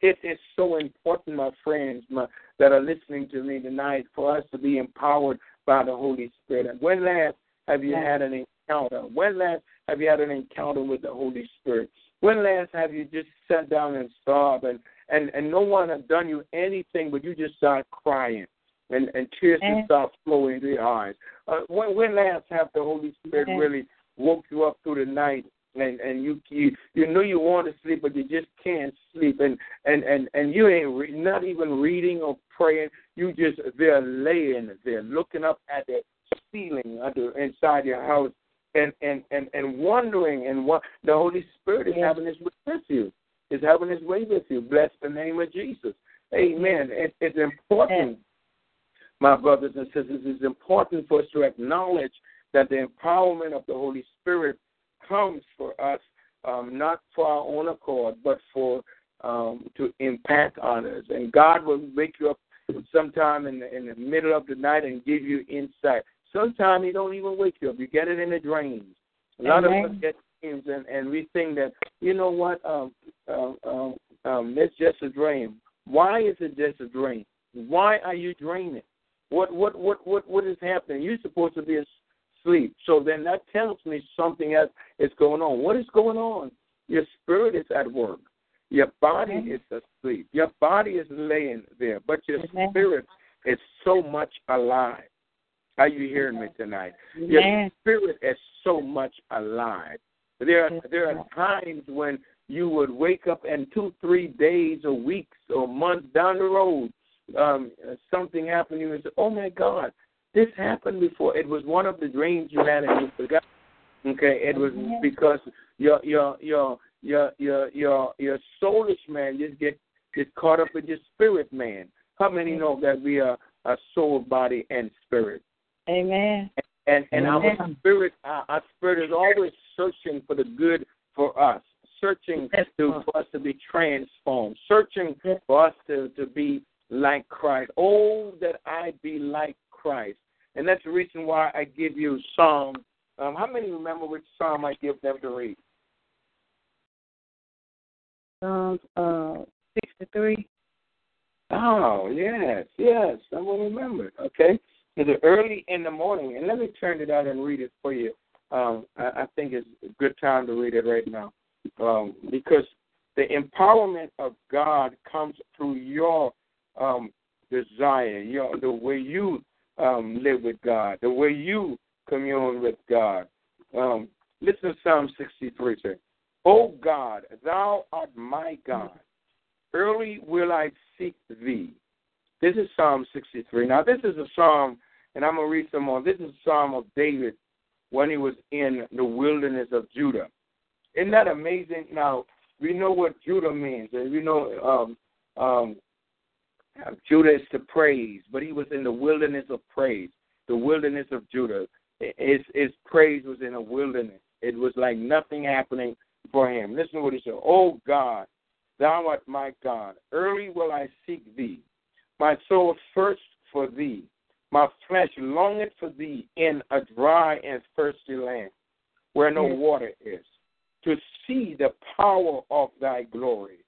Speaker 1: It is so important, my friends my, that are listening to me tonight, for us to be empowered by the Holy Spirit. And when last have you had an encounter? When last have you had an encounter with the Holy Spirit? When last have you just sat down and sobbed and and and no one had done you anything, but you just start crying and and tears just start flowing into your eyes? Uh, when when last have the Holy Spirit really woke you up through the night and and you you you know you want to sleep but you just can't sleep. And and and and you ain't re- not even reading or praying. You just they're laying there looking up at the ceiling under inside your house and and and and wondering and what the holy spirit is having his way with you is having his way with you. Bless the name of jesus. Amen. It, it's important my brothers and sisters it's important for us to acknowledge that the empowerment of the holy spirit comes for us um, not for our own accord, but for um, to impact others. And God will wake you up sometime in the, in the middle of the night and give you insight. Sometimes He don't even wake you up. You get it in the dreams. A lot
Speaker 3: Amen.
Speaker 1: of us get dreams, and, and we think that you know what, um, um, um, um, it's just a dream. Why is it just a dream? Why are you dreaming? What what what what what is happening? You're supposed to be asleep. So then that tells me something else is going on. What is going on? Your spirit is at work. Your body is asleep. Your body is laying there, but your
Speaker 3: Amen.
Speaker 1: spirit is so much alive. Are you hearing me tonight? Your
Speaker 3: Amen.
Speaker 1: spirit is so much alive. There are there are times when you would wake up and two, three days or weeks or months down the road, um, something happened to you and say, Oh my God, this happened before. It was one of the dreams you had and you forgot. Okay, it was mm-hmm. because your your your your your your your soulish man just get get caught up with your spirit man. How many know that we are a soul, body, and spirit?
Speaker 3: Amen.
Speaker 1: And and our
Speaker 3: Amen.
Speaker 1: spirit, our, our spirit is always searching for the good for us, searching to, for us to be transformed, searching for us to to be like Christ. Oh, that I be like Christ. And that's the reason why I give you Psalm. Um, how many remember which Psalm I give them to read?
Speaker 3: Psalms uh, 63.
Speaker 1: Oh, yes, yes. Someone remembered. Okay. It's early in the morning. And let me turn it out and read it for you. Um, I, I think it's a good time to read it right now. um, because the empowerment of God comes through your um, desire, your the way you um, live with God, the way you commune with God. Um, listen to Psalm 63. Say, "O God, Thou art my God. Early will I seek Thee." This is Psalm 63. Now, this is a psalm, and I'm gonna read some more. This is a psalm of David when he was in the wilderness of Judah. Isn't that amazing? Now, we know what Judah means, and we know um, um, Judah is to praise, but he was in the wilderness of praise, the wilderness of Judah. His, his praise was in a wilderness. It was like nothing happening for him. Listen to what he said. Oh God, thou art my God. Early will I seek thee. My soul thirsts for thee. My flesh longeth for thee in a dry and thirsty land where no water is, to see the power of thy glory.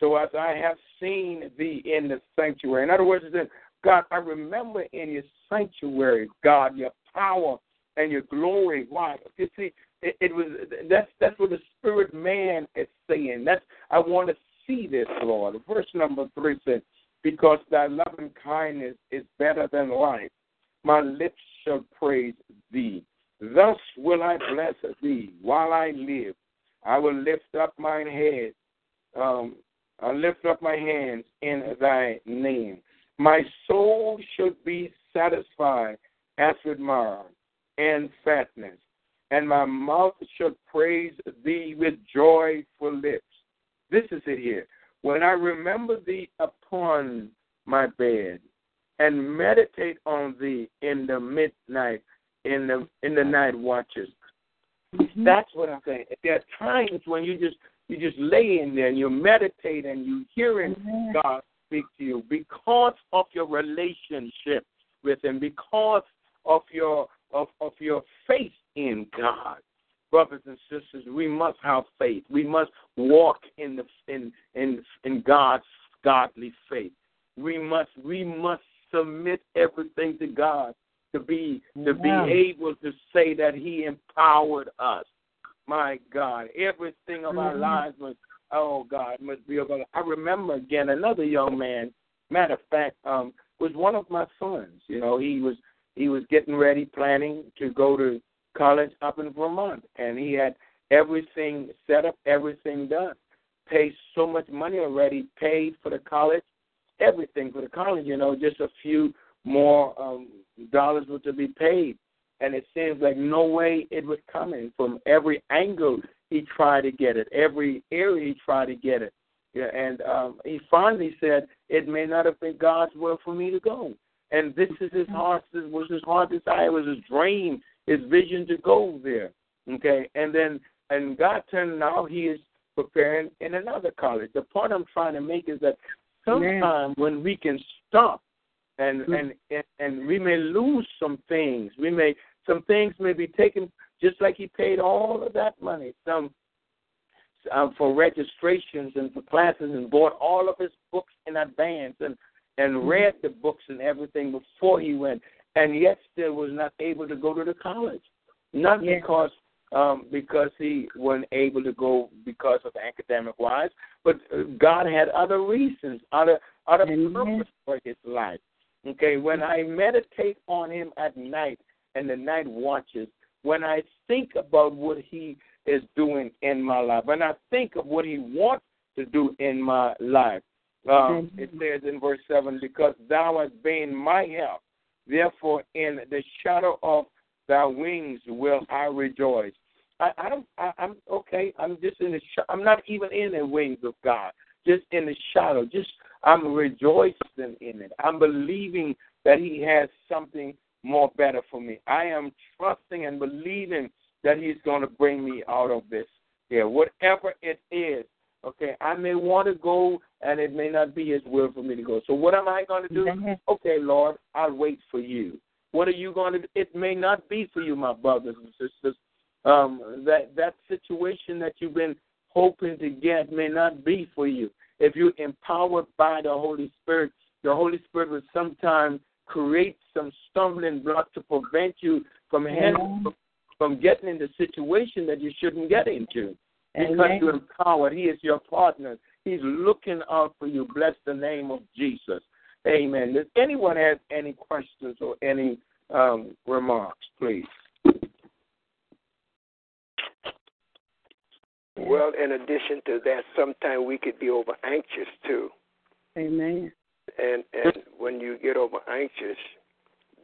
Speaker 1: So as I have seen thee in the sanctuary. In other words, God, I remember in your sanctuary, God, your power and your glory. Why? You see, it, it was that's that's what the spirit man is saying. That's I want to see this, Lord. Verse number three says, because thy loving kindness is better than life. My lips shall praise thee. Thus will I bless thee while I live. I will lift up mine head. Um, I lift up my hands in thy name. My soul should be satisfied as with marrow and fatness, and my mouth should praise thee with joyful lips. This is it here. When I remember thee upon my bed and meditate on thee in the midnight, in the in the night watches. Mm-hmm. That's what I'm saying. There are times when you just you just lay in there and you meditate and you hearing. God speak to you because of your relationship with Him, because of your of of your faith in God brothers and sisters, we must have faith. We must walk in the in in in God's godly faith. We must we must submit everything to God to be to be able to say that He empowered us. My God, everything of our mm-hmm. lives must oh God must be about. I remember again another young man. Matter of fact, um, was one of my sons. You know, he was he was getting ready, planning to go to college up in Vermont, and he had everything set up, everything done. Paid so much money already, paid for the college, everything for the college. You know, just a few more um, dollars were to be paid, and it seems like no way it was coming from every angle. He tried to get it, every area he tried to get it. Yeah, and um, he finally said, "It may not have been God's will for me to go." And this is his heart. This was his heart desire. It was his dream his vision to go there. Okay, and then and God turned now he is preparing in another college. The point I'm trying to make is that sometimes when we can stop and, mm-hmm. and and and we may lose some things. We may some things may be taken just like he paid all of that money. Some um, for registrations and for classes and bought all of his books in advance and and mm-hmm. read the books and everything before he went and yet still was not able to go to the college. Not yeah. because um, because he wasn't able to go because of academic wise, but uh, God had other reasons, other other mm-hmm. purpose for his life. Okay, when I meditate on him at night and the night watches, when I think about what he is doing in my life, when I think of what he wants to do in my life, um, it says in verse seven, because thou hast been my help Therefore, in the shadow of thy wings will I rejoice. I, I don't. I, I'm okay. I'm just in the. Sh- I'm not even in the wings of God. Just in the shadow. Just I'm rejoicing in it. I'm believing that He has something more better for me. I am trusting and believing that He's going to bring me out of this. Yeah, whatever it is, Okay, I may want to go, and it may not be His will for me to go. So what am I going to do? Okay, Lord, I'll wait for you. What are you going to? do? It may not be for you, my brothers and sisters. Um, that that situation that you've been hoping to get may not be for you. If you're empowered by the Holy Spirit, the Holy Spirit will sometimes create some stumbling block to prevent you from from getting in the situation that you shouldn't get into. because
Speaker 3: Amen.
Speaker 1: you're empowered. He is your partner. He's looking out for you. Bless the name of Jesus. Amen. Does anyone have any questions or any um, remarks, please?
Speaker 4: Well, in addition to that, sometimes we could be over anxious too.
Speaker 3: Amen.
Speaker 4: And and when you get over anxious,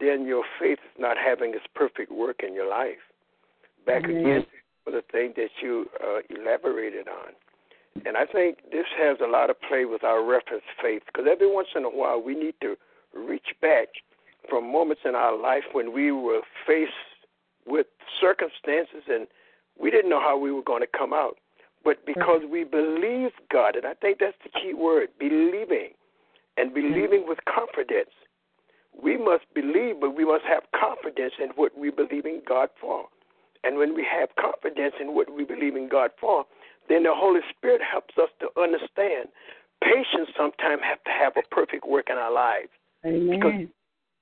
Speaker 4: then your faith is not having its perfect work in your life. Back
Speaker 3: Amen.
Speaker 4: again to the thing that you uh, elaborated on. And I think this has a lot of play with our reference faith because every once in a while we need to reach back from moments in our life when we were faced with circumstances and we didn't know how we were going to come out. But mm-hmm. because we believe God, and I think that's the key word, believing, and mm-hmm. believing with confidence. We must believe, but we must have confidence in what we believe in God for. And when we have confidence in what we believe in God for, then the Holy Spirit helps us to understand. Patience sometimes have to have a perfect work in our lives.
Speaker 3: Amen.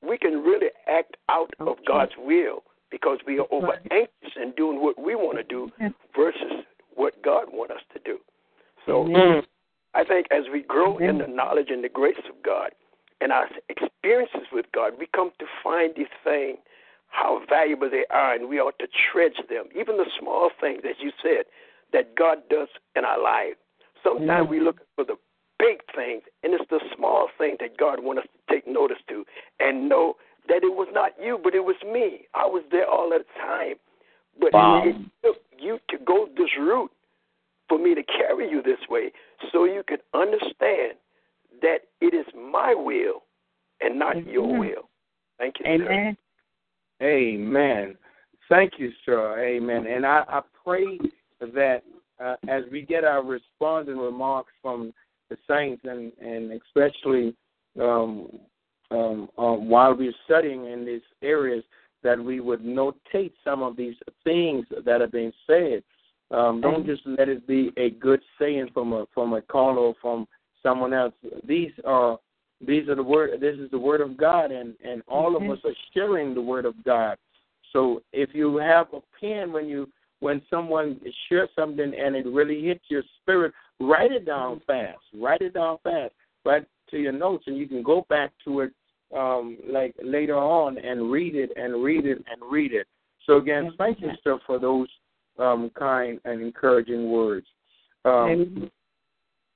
Speaker 4: We can really act out of God's will because we are over anxious in doing what we want to do versus what God wants us to do. So
Speaker 3: Amen.
Speaker 4: I think as we grow in the knowledge and the grace of God and our experiences with God, we come to find these things how valuable they are, and we ought to treasure them. Even the small things, as you said, that God does in our life. Sometimes we look for the big things, and it's the small things that God wants us to take notice to and know that it was not you, but it was me. I was there all the time. But
Speaker 1: Wow.
Speaker 4: it took you to go this route for me to carry you this way so you could understand that it is my will and not your
Speaker 3: Mhm.
Speaker 4: will. Thank you, sir.
Speaker 3: Amen.
Speaker 1: Amen. Thank you, sir. Amen. And I, I pray that uh, as we get our response and remarks from the saints, and, and especially um, um, uh, while we're studying in these areas, that we would notate some of these things that are being said. Um, don't just let it be a good saying from a from a caller or from someone else. These are these are the word. This is the word of God, and and all of us are sharing the word of God. So if you have a pen when you when someone shares something and it really hits your spirit, write it down fast. Write it down fast. Write to your notes, and you can go back to it um, like later on and read it and read it and read it. So again, thank you, sir, for those um, kind and encouraging words. Um,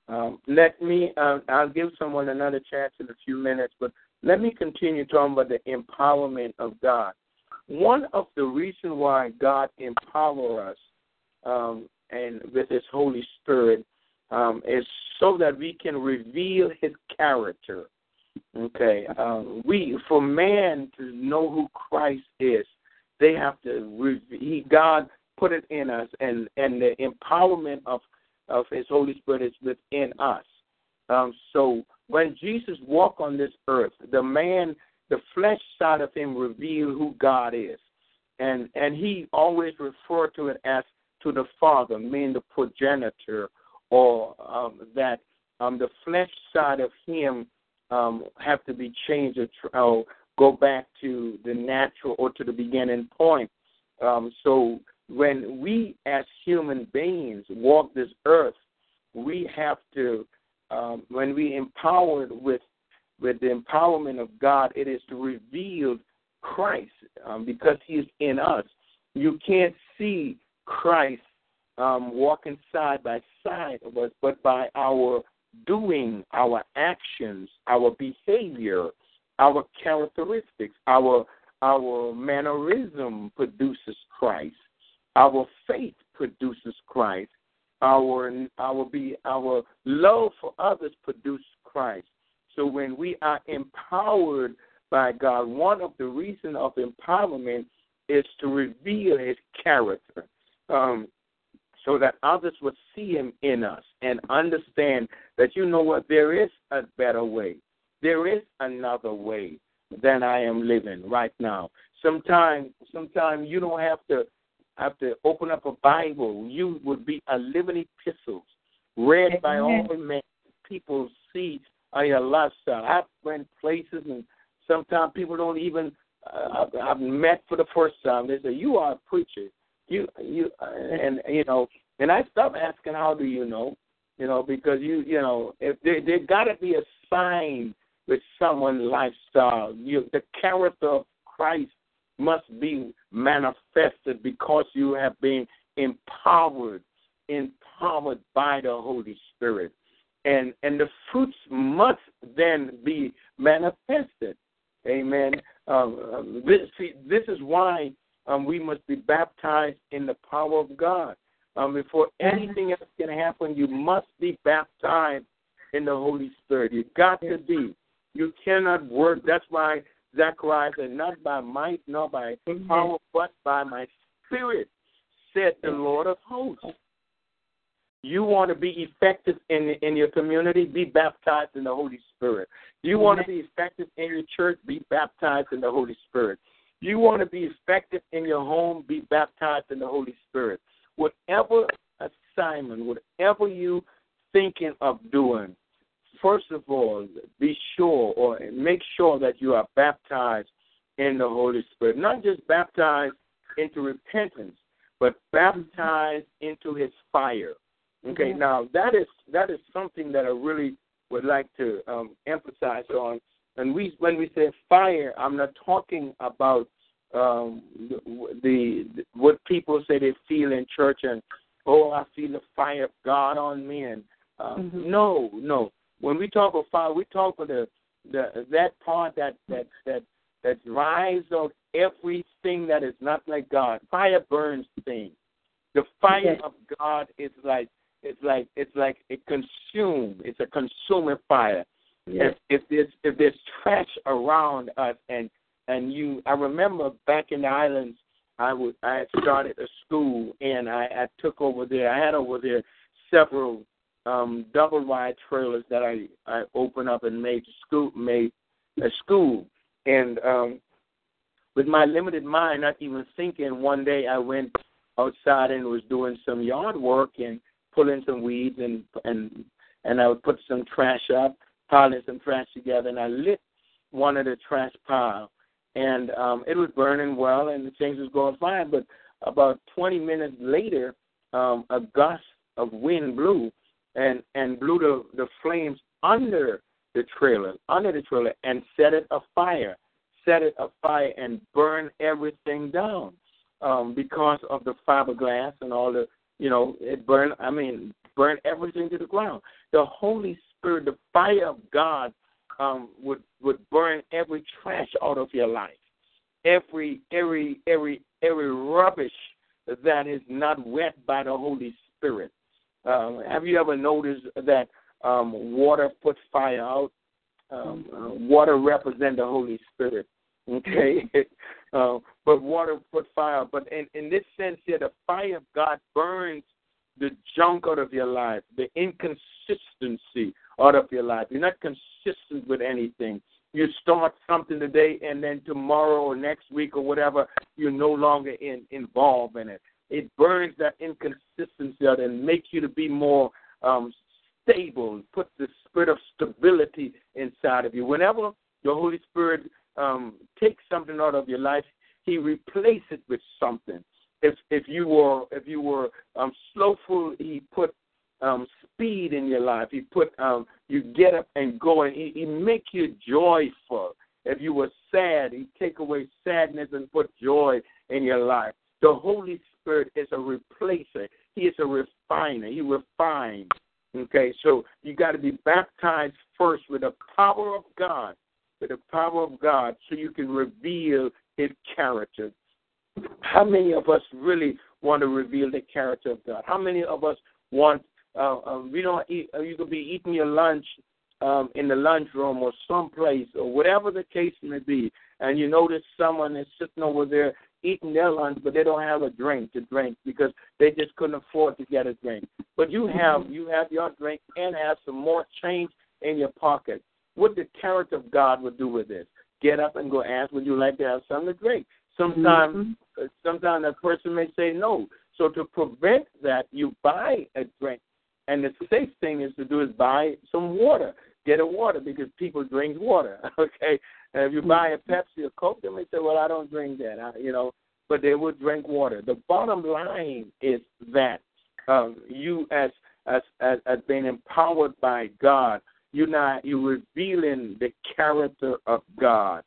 Speaker 1: um, let me, uh, I'll give someone another chance in a few minutes, but let me continue talking about the empowerment of God. One of the reasons why God empower us um, and with His Holy Spirit um, is so that we can reveal His character. Okay, um, we for man to know who Christ is, they have to. He, God put it in us, and and the empowerment of of His Holy Spirit is within us. Um, so when Jesus walked on this earth, the man, the flesh side of him revealed who God is, and and he always referred to it as to the Father, meaning the progenitor, or um, that um, the flesh side of him um, have to be changed or, tr- or go back to the natural or to the beginning point. Um, so when we as human beings walk this earth, we have to um, when we empowered with with the empowerment of God, it is to reveal Christ um, because He is in us. You can't see Christ um, walking side by side of us, but by our doing, our actions, our behavior, our characteristics, our our mannerism produces Christ. Our faith produces Christ. Our our be our love for others produces Christ. So when we are empowered by God, one of the reasons of empowerment is to reveal His character, um, so that others would see Him in us and understand that you know what there is a better way. There is another way than I am living right now. Sometimes, sometimes you don't have to have to open up a Bible. You would be a living epistle, read by all men. People see uh, your lifestyle. I've been places, and sometimes people don't even. Uh, I've, I've met for the first time. They say, "You are a preacher." You, you, and you know, And I stopped asking, "How do you know?" You know, because you you know, if there there got to be a sign with someone's lifestyle. You, the character of Christ must be manifested because you have been empowered, empowered by the Holy Spirit. And and the fruits must then be manifested. Amen. Um, um, this, see, this is why um, we must be baptized in the power of God. Um, before anything else can happen, you must be baptized in the Holy Spirit. You got to be. You cannot work. That's why Zechariah said, Not by might nor by power, but by my spirit, said the Lord of hosts. You want to be effective in in your community, be baptized in the Holy Spirit. You want to be effective in your church, be baptized in the Holy Spirit. You want to be effective in your home, be baptized in the Holy Spirit. Whatever assignment, whatever you thinking of doing, first of all, be sure or make sure that you are baptized in the Holy Spirit. Not just baptized into repentance, but baptized into his fire. Okay, now that is that is something that I really would like to um, emphasize on. And we when we say fire, I'm not talking about um, the, the what people say they feel in church and oh I feel the fire of God on me and um, mm-hmm. no no when we talk of fire, we talk of the, the that part that that that that drives out everything that is not like God. Fire burns things. The fire okay. of God is like it's like it's like it consumes. It's a consuming fire. If, if there's if there's trash around us and and you, I remember back in the islands, I was I had started a school and I, I took over there. I had over there several um, double wide trailers that I I opened up and made school made a school. And um, with my limited mind, not even thinking, one day I went outside and was doing some yard work and pulling some weeds and and and I would put some trash up, piling some trash together, and I lit one of the trash piles, and um, it was burning well, and the things was going fine. But about 20 minutes later, um, a gust of wind blew, and and blew the the flames under the trailer, under the trailer, and set it afire, set it afire, and burn everything down um, because of the fiberglass and all the, you know, it burned. I mean, burned everything to the ground. The Holy Spirit, the fire of God, um, would would burn every trash out of your life, every every every every rubbish that is not wet by the Holy Spirit. Um, have you ever noticed that um, water puts fire out? Um, uh, water represents the Holy Spirit. Okay, uh, but water put fire. But in, in this sense here, the fire of God burns the junk out of your life, the inconsistency out of your life. You're not consistent with anything. You start something today, and then tomorrow or next week or whatever, you're no longer in, involved in it it burns that inconsistency out and makes you to be more um, stable, put the spirit of stability inside of you. Whenever the Holy Spirit um, takes something out of your life, He replaces it with something. If if you were if you were um, slowful, He put um, speed in your life. He put um, you get up and go, and He, he make you joyful. If you were sad, He take away sadness and put joy in your life. The Holy Spirit is a replacer. He is a refiner. He refines. Okay, so you got to be baptized first with the power of God, with the power of God, so you can reveal His character. How many of us really want to reveal the character of God? How many of us want? Uh, uh, we don't eat. Uh, you could be eating your lunch um, in the lunchroom or someplace or whatever the case may be, and you notice someone is sitting over there eating their lunch, but they don't have a drink to drink because they just couldn't afford to get a drink. But you have mm-hmm. you have your drink and have some more change in your pocket. What the character of God would do with this? Get up and go ask, would you like to have something to drink? Sometimes, mm-hmm. Uh, sometimes a person may say no. So to prevent that, you buy a drink, and the safe thing is to do is buy some water. Get a water because people drink water. Okay, and if you buy a Pepsi or Coke, they may say, "Well, I don't drink that," I, you know. But they would drink water. The bottom line is that um, you as, as as as being empowered by God. You're not you're revealing the character of God,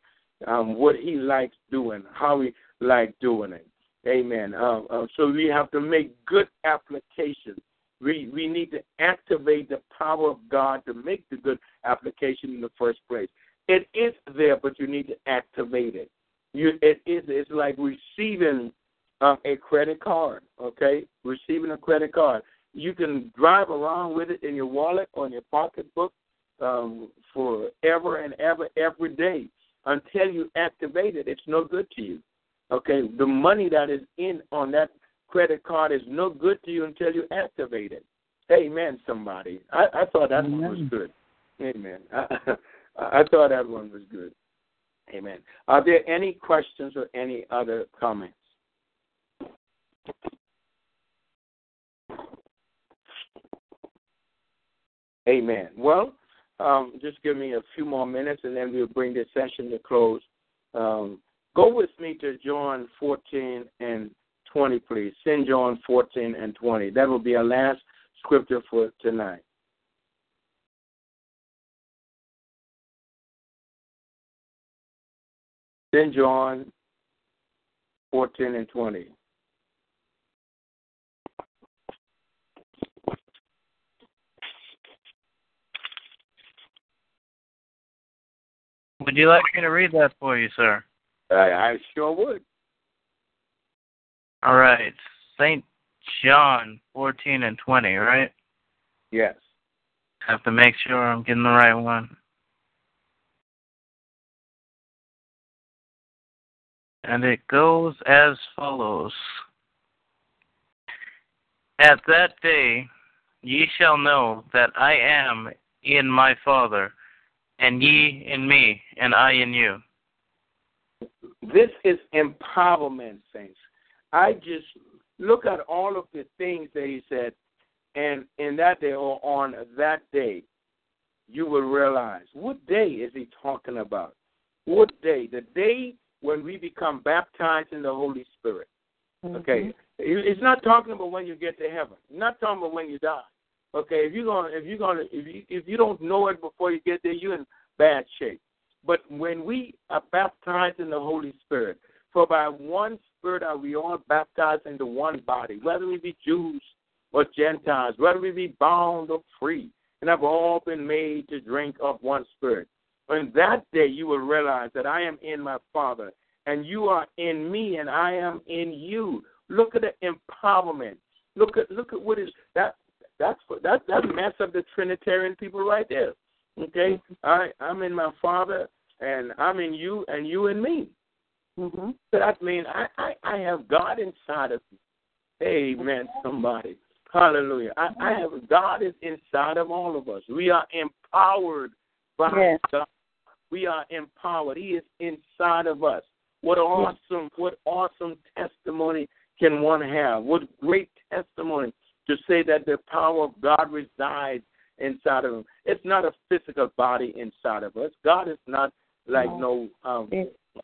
Speaker 1: um, what He likes doing, how He like doing it. Amen. Uh, uh, so we have to make good application. We we need to activate the power of God to make the good application in the first place. It is there, but you need to activate it. You it is it's like receiving um, a credit card. Okay, receiving a credit card. You can drive around with it in your wallet or in your pocketbook um, forever and ever, every day until you activate it. It's no good to you. Okay, the money that is in on that credit card is no good to you until you activate it. Amen, somebody. I, I thought that Amen. one was good. Amen. I, I thought that one was good. Amen. Are there any questions or any other comments? Amen. Well, um, just give me a few more minutes and then we'll bring this session to close. Um, go with me to John 14 and 20, please. St. John 14 and 20. That will be our last scripture for tonight. St. John 14 and 20.
Speaker 2: Would you like me to read that for you, sir?
Speaker 1: I, I sure would.
Speaker 2: All right. St. John 14 and 20, right?
Speaker 1: Yes.
Speaker 2: Have to make sure I'm getting the right one. And it goes as follows At that day ye shall know that I am in my Father, and ye in me, and I in you.
Speaker 1: This is empowerment, saints. I just look at all of the things that he said, and in that day or on that day, you will realize what day is he talking about? What day? The day when we become baptized in the Holy Spirit. Mm-hmm. Okay, it's not talking about when you get to heaven. not talking about when you die. Okay, if you're gonna if you're gonna if you if you don't know it before you get there, you're in bad shape. But when we are baptized in the Holy Spirit, for by one Spirit are we all baptized into one body, whether we be Jews or Gentiles, whether we be bound or free, and have all been made to drink of one Spirit. On that day, you will realize that I am in my Father, and you are in me, and I am in you. Look at the empowerment. Look at look at what is that. That's that that mess up the Trinitarian people right there. Okay, I I'm in my Father, and I'm in you, and you in me. Mm-hmm. That means I, I I have God inside of me. Amen. Somebody. Hallelujah. I, I have God is inside of all of us. We are empowered by yes. God we are empowered. He is inside of us. What awesome, what awesome testimony can one have? What great testimony to say that the power of God resides inside of him. It's not a physical body inside of us. God is not like no um,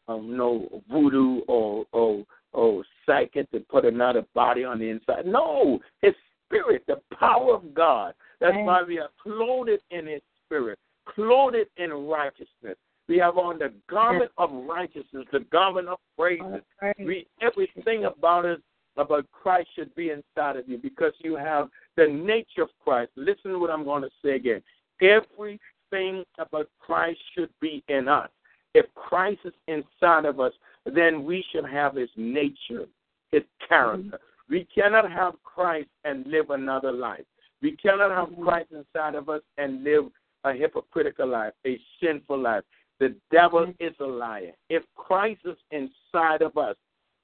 Speaker 1: um no voodoo or or or psychic to put another body on the inside. No, his spirit, the power of God. That's why we are clothed in his spirit clothed in righteousness. We have on the garment of righteousness, the garment of praises. We everything about us about Christ should be inside of you because you have the nature of Christ. Listen to what I'm going to say again. Everything about Christ should be in us. If Christ is inside of us, then we should have his nature, his character. Mm-hmm. We cannot have Christ and live another life. We cannot have mm-hmm. Christ inside of us and live a hypocritical life, a sinful life. The devil mm-hmm. is a liar. If Christ is inside of us,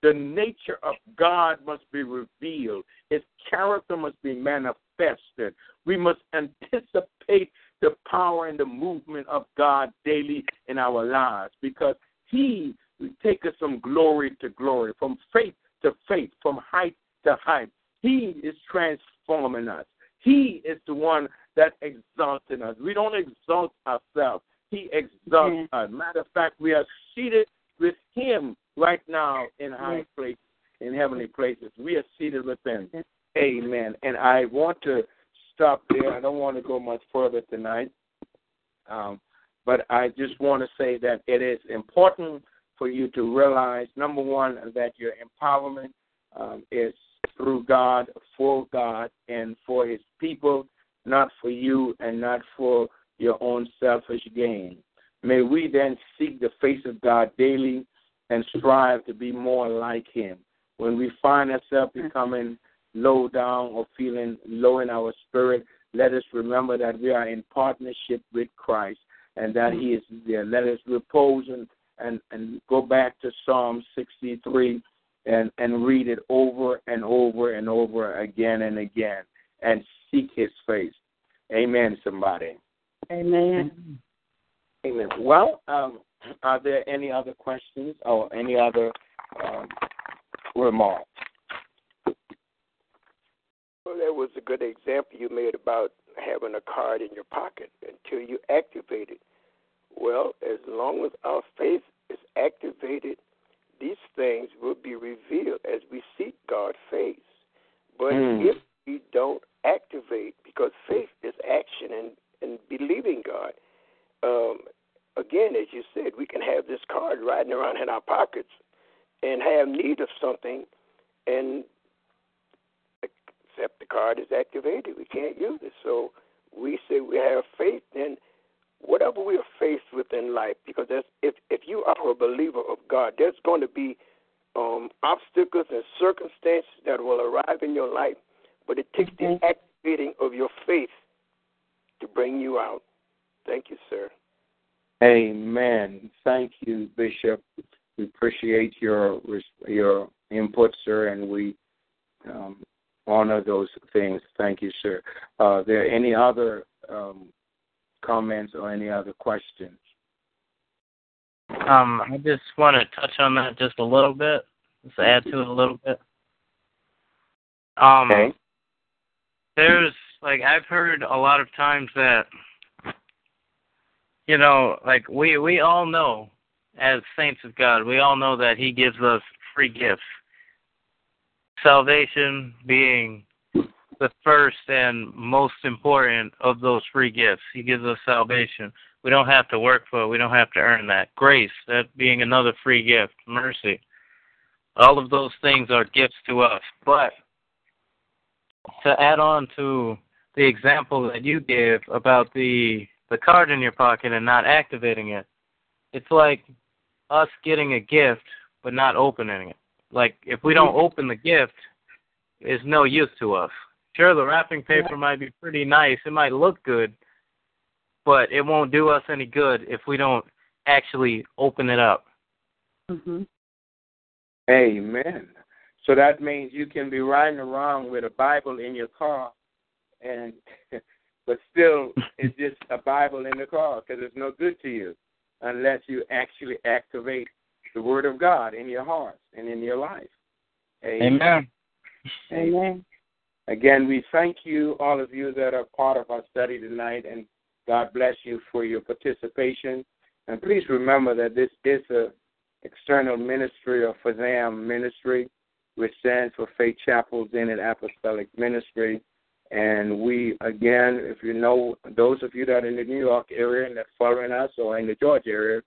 Speaker 1: the nature of God must be revealed. His character must be manifested. We must anticipate the power and the movement of God daily in our lives because He will take us from glory to glory, from faith to faith, from height to height. He is transforming us. He is the one that exalts in us. We don't exalt ourselves. He exalts mm-hmm. us. Matter of fact, we are seated with Him right now in high places, in heavenly places. We are seated with Him. Amen. And I want to stop there. I don't want to go much further tonight. Um, but I just want to say that it is important for you to realize number one, that your empowerment um, is through God, for God, and for His people, not for you and not for your own selfish gain. May we then seek the face of God daily and strive to be more like Him. When we find ourselves becoming low down or feeling low in our spirit, let us remember that we are in partnership with Christ and that He is there. Let us repose and, and, and go back to Psalm 63 and, and read it over and over and over again and again and seek His face. Amen, somebody.
Speaker 3: Amen.
Speaker 1: Amen. Well, um, are there any other questions or any other um, remarks?
Speaker 4: Well, that was a good example you made about having a card in your pocket until you activate it. Well, as long as our faith is activated, these things will be revealed as we seek God's face. But mm. if we don't activate, because faith is action and, and believing God, um, again, as you said, we can have this card riding around in our pockets and have need of something, and except the card is activated, we can't use it. So we say we have faith, in whatever we are faced with in life, because if if you are a believer of God, there's going to be um, obstacles and circumstances that will arrive in your life, but it takes the activating of your faith to bring you out. Thank you, sir.
Speaker 1: Amen. Thank you, Bishop. We appreciate your your input, sir, and we um, honor those things. Thank you, sir. Uh, are there any other um, comments or any other questions?
Speaker 2: Um, I just want to touch on that just a little bit, just add to it a little bit. Um,
Speaker 1: okay.
Speaker 2: There's like I've heard a lot of times that you know, like we we all know as saints of God, we all know that He gives us free gifts. Salvation being the first and most important of those free gifts. He gives us salvation. We don't have to work for it. We don't have to earn that. Grace, that being another free gift. Mercy. All of those things are gifts to us. But to add on to the example that you gave about the the card in your pocket and not activating it, it's like us getting a gift but not opening it. Like if we don't open the gift, it's no use to us. Sure, the wrapping paper might be pretty nice. It might look good, but it won't do us any good if we don't actually open it up.
Speaker 3: Mm-hmm.
Speaker 1: Amen. So that means you can be riding around with a Bible in your car, and but still, it's just a Bible in the car because it's no good to you unless you actually activate the Word of God in your hearts and in your life.
Speaker 2: Amen.
Speaker 3: Amen.
Speaker 1: Again, we thank you, all of you that are part of our study tonight, and God bless you for your participation. And please remember that this is a external ministry of Fazam Ministry, which stands for Faith Chapel an Apostolic Ministry. And we, again, if you know, those of you that are in the New York area and that following us or in the Georgia area,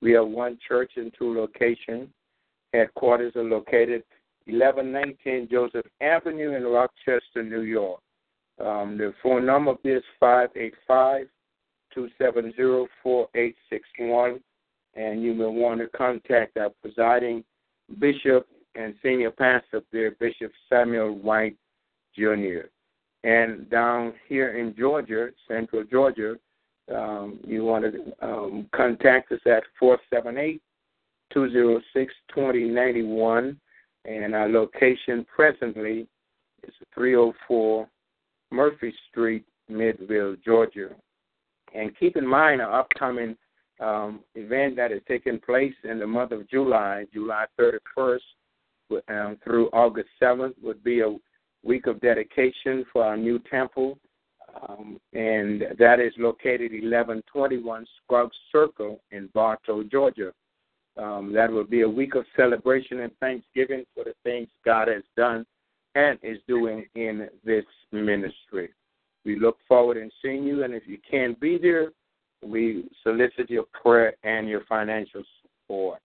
Speaker 1: we have one church in two locations. Headquarters are located 1119 Joseph Avenue in Rochester, New York. Um, the phone number is 585 270 4861, and you may want to contact our presiding bishop and senior pastor there, Bishop Samuel White Jr. And down here in Georgia, Central Georgia, um, you want to um, contact us at 478 206 2091 and our location presently is 304 Murphy Street, Midville, Georgia. And keep in mind our upcoming um, event that is taking place in the month of July, July 31st um, through August 7th, would be a week of dedication for our new temple. Um, and that is located 1121 Scruggs Circle in Bartow, Georgia. Um, that will be a week of celebration and thanksgiving for the things God has done and is doing in this ministry. We look forward in seeing you, and if you can't be there, we solicit your prayer and your financial support.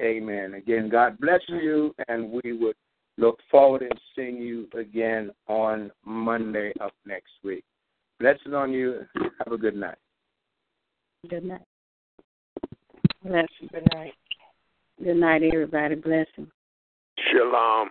Speaker 1: Amen. Again, God bless you, and we would look forward in seeing you again on Monday of next week. Blessing on you. Have a good night.
Speaker 3: Good night. Bless you.
Speaker 5: Good night.
Speaker 3: Good night, everybody. Blessing.
Speaker 4: Shalom.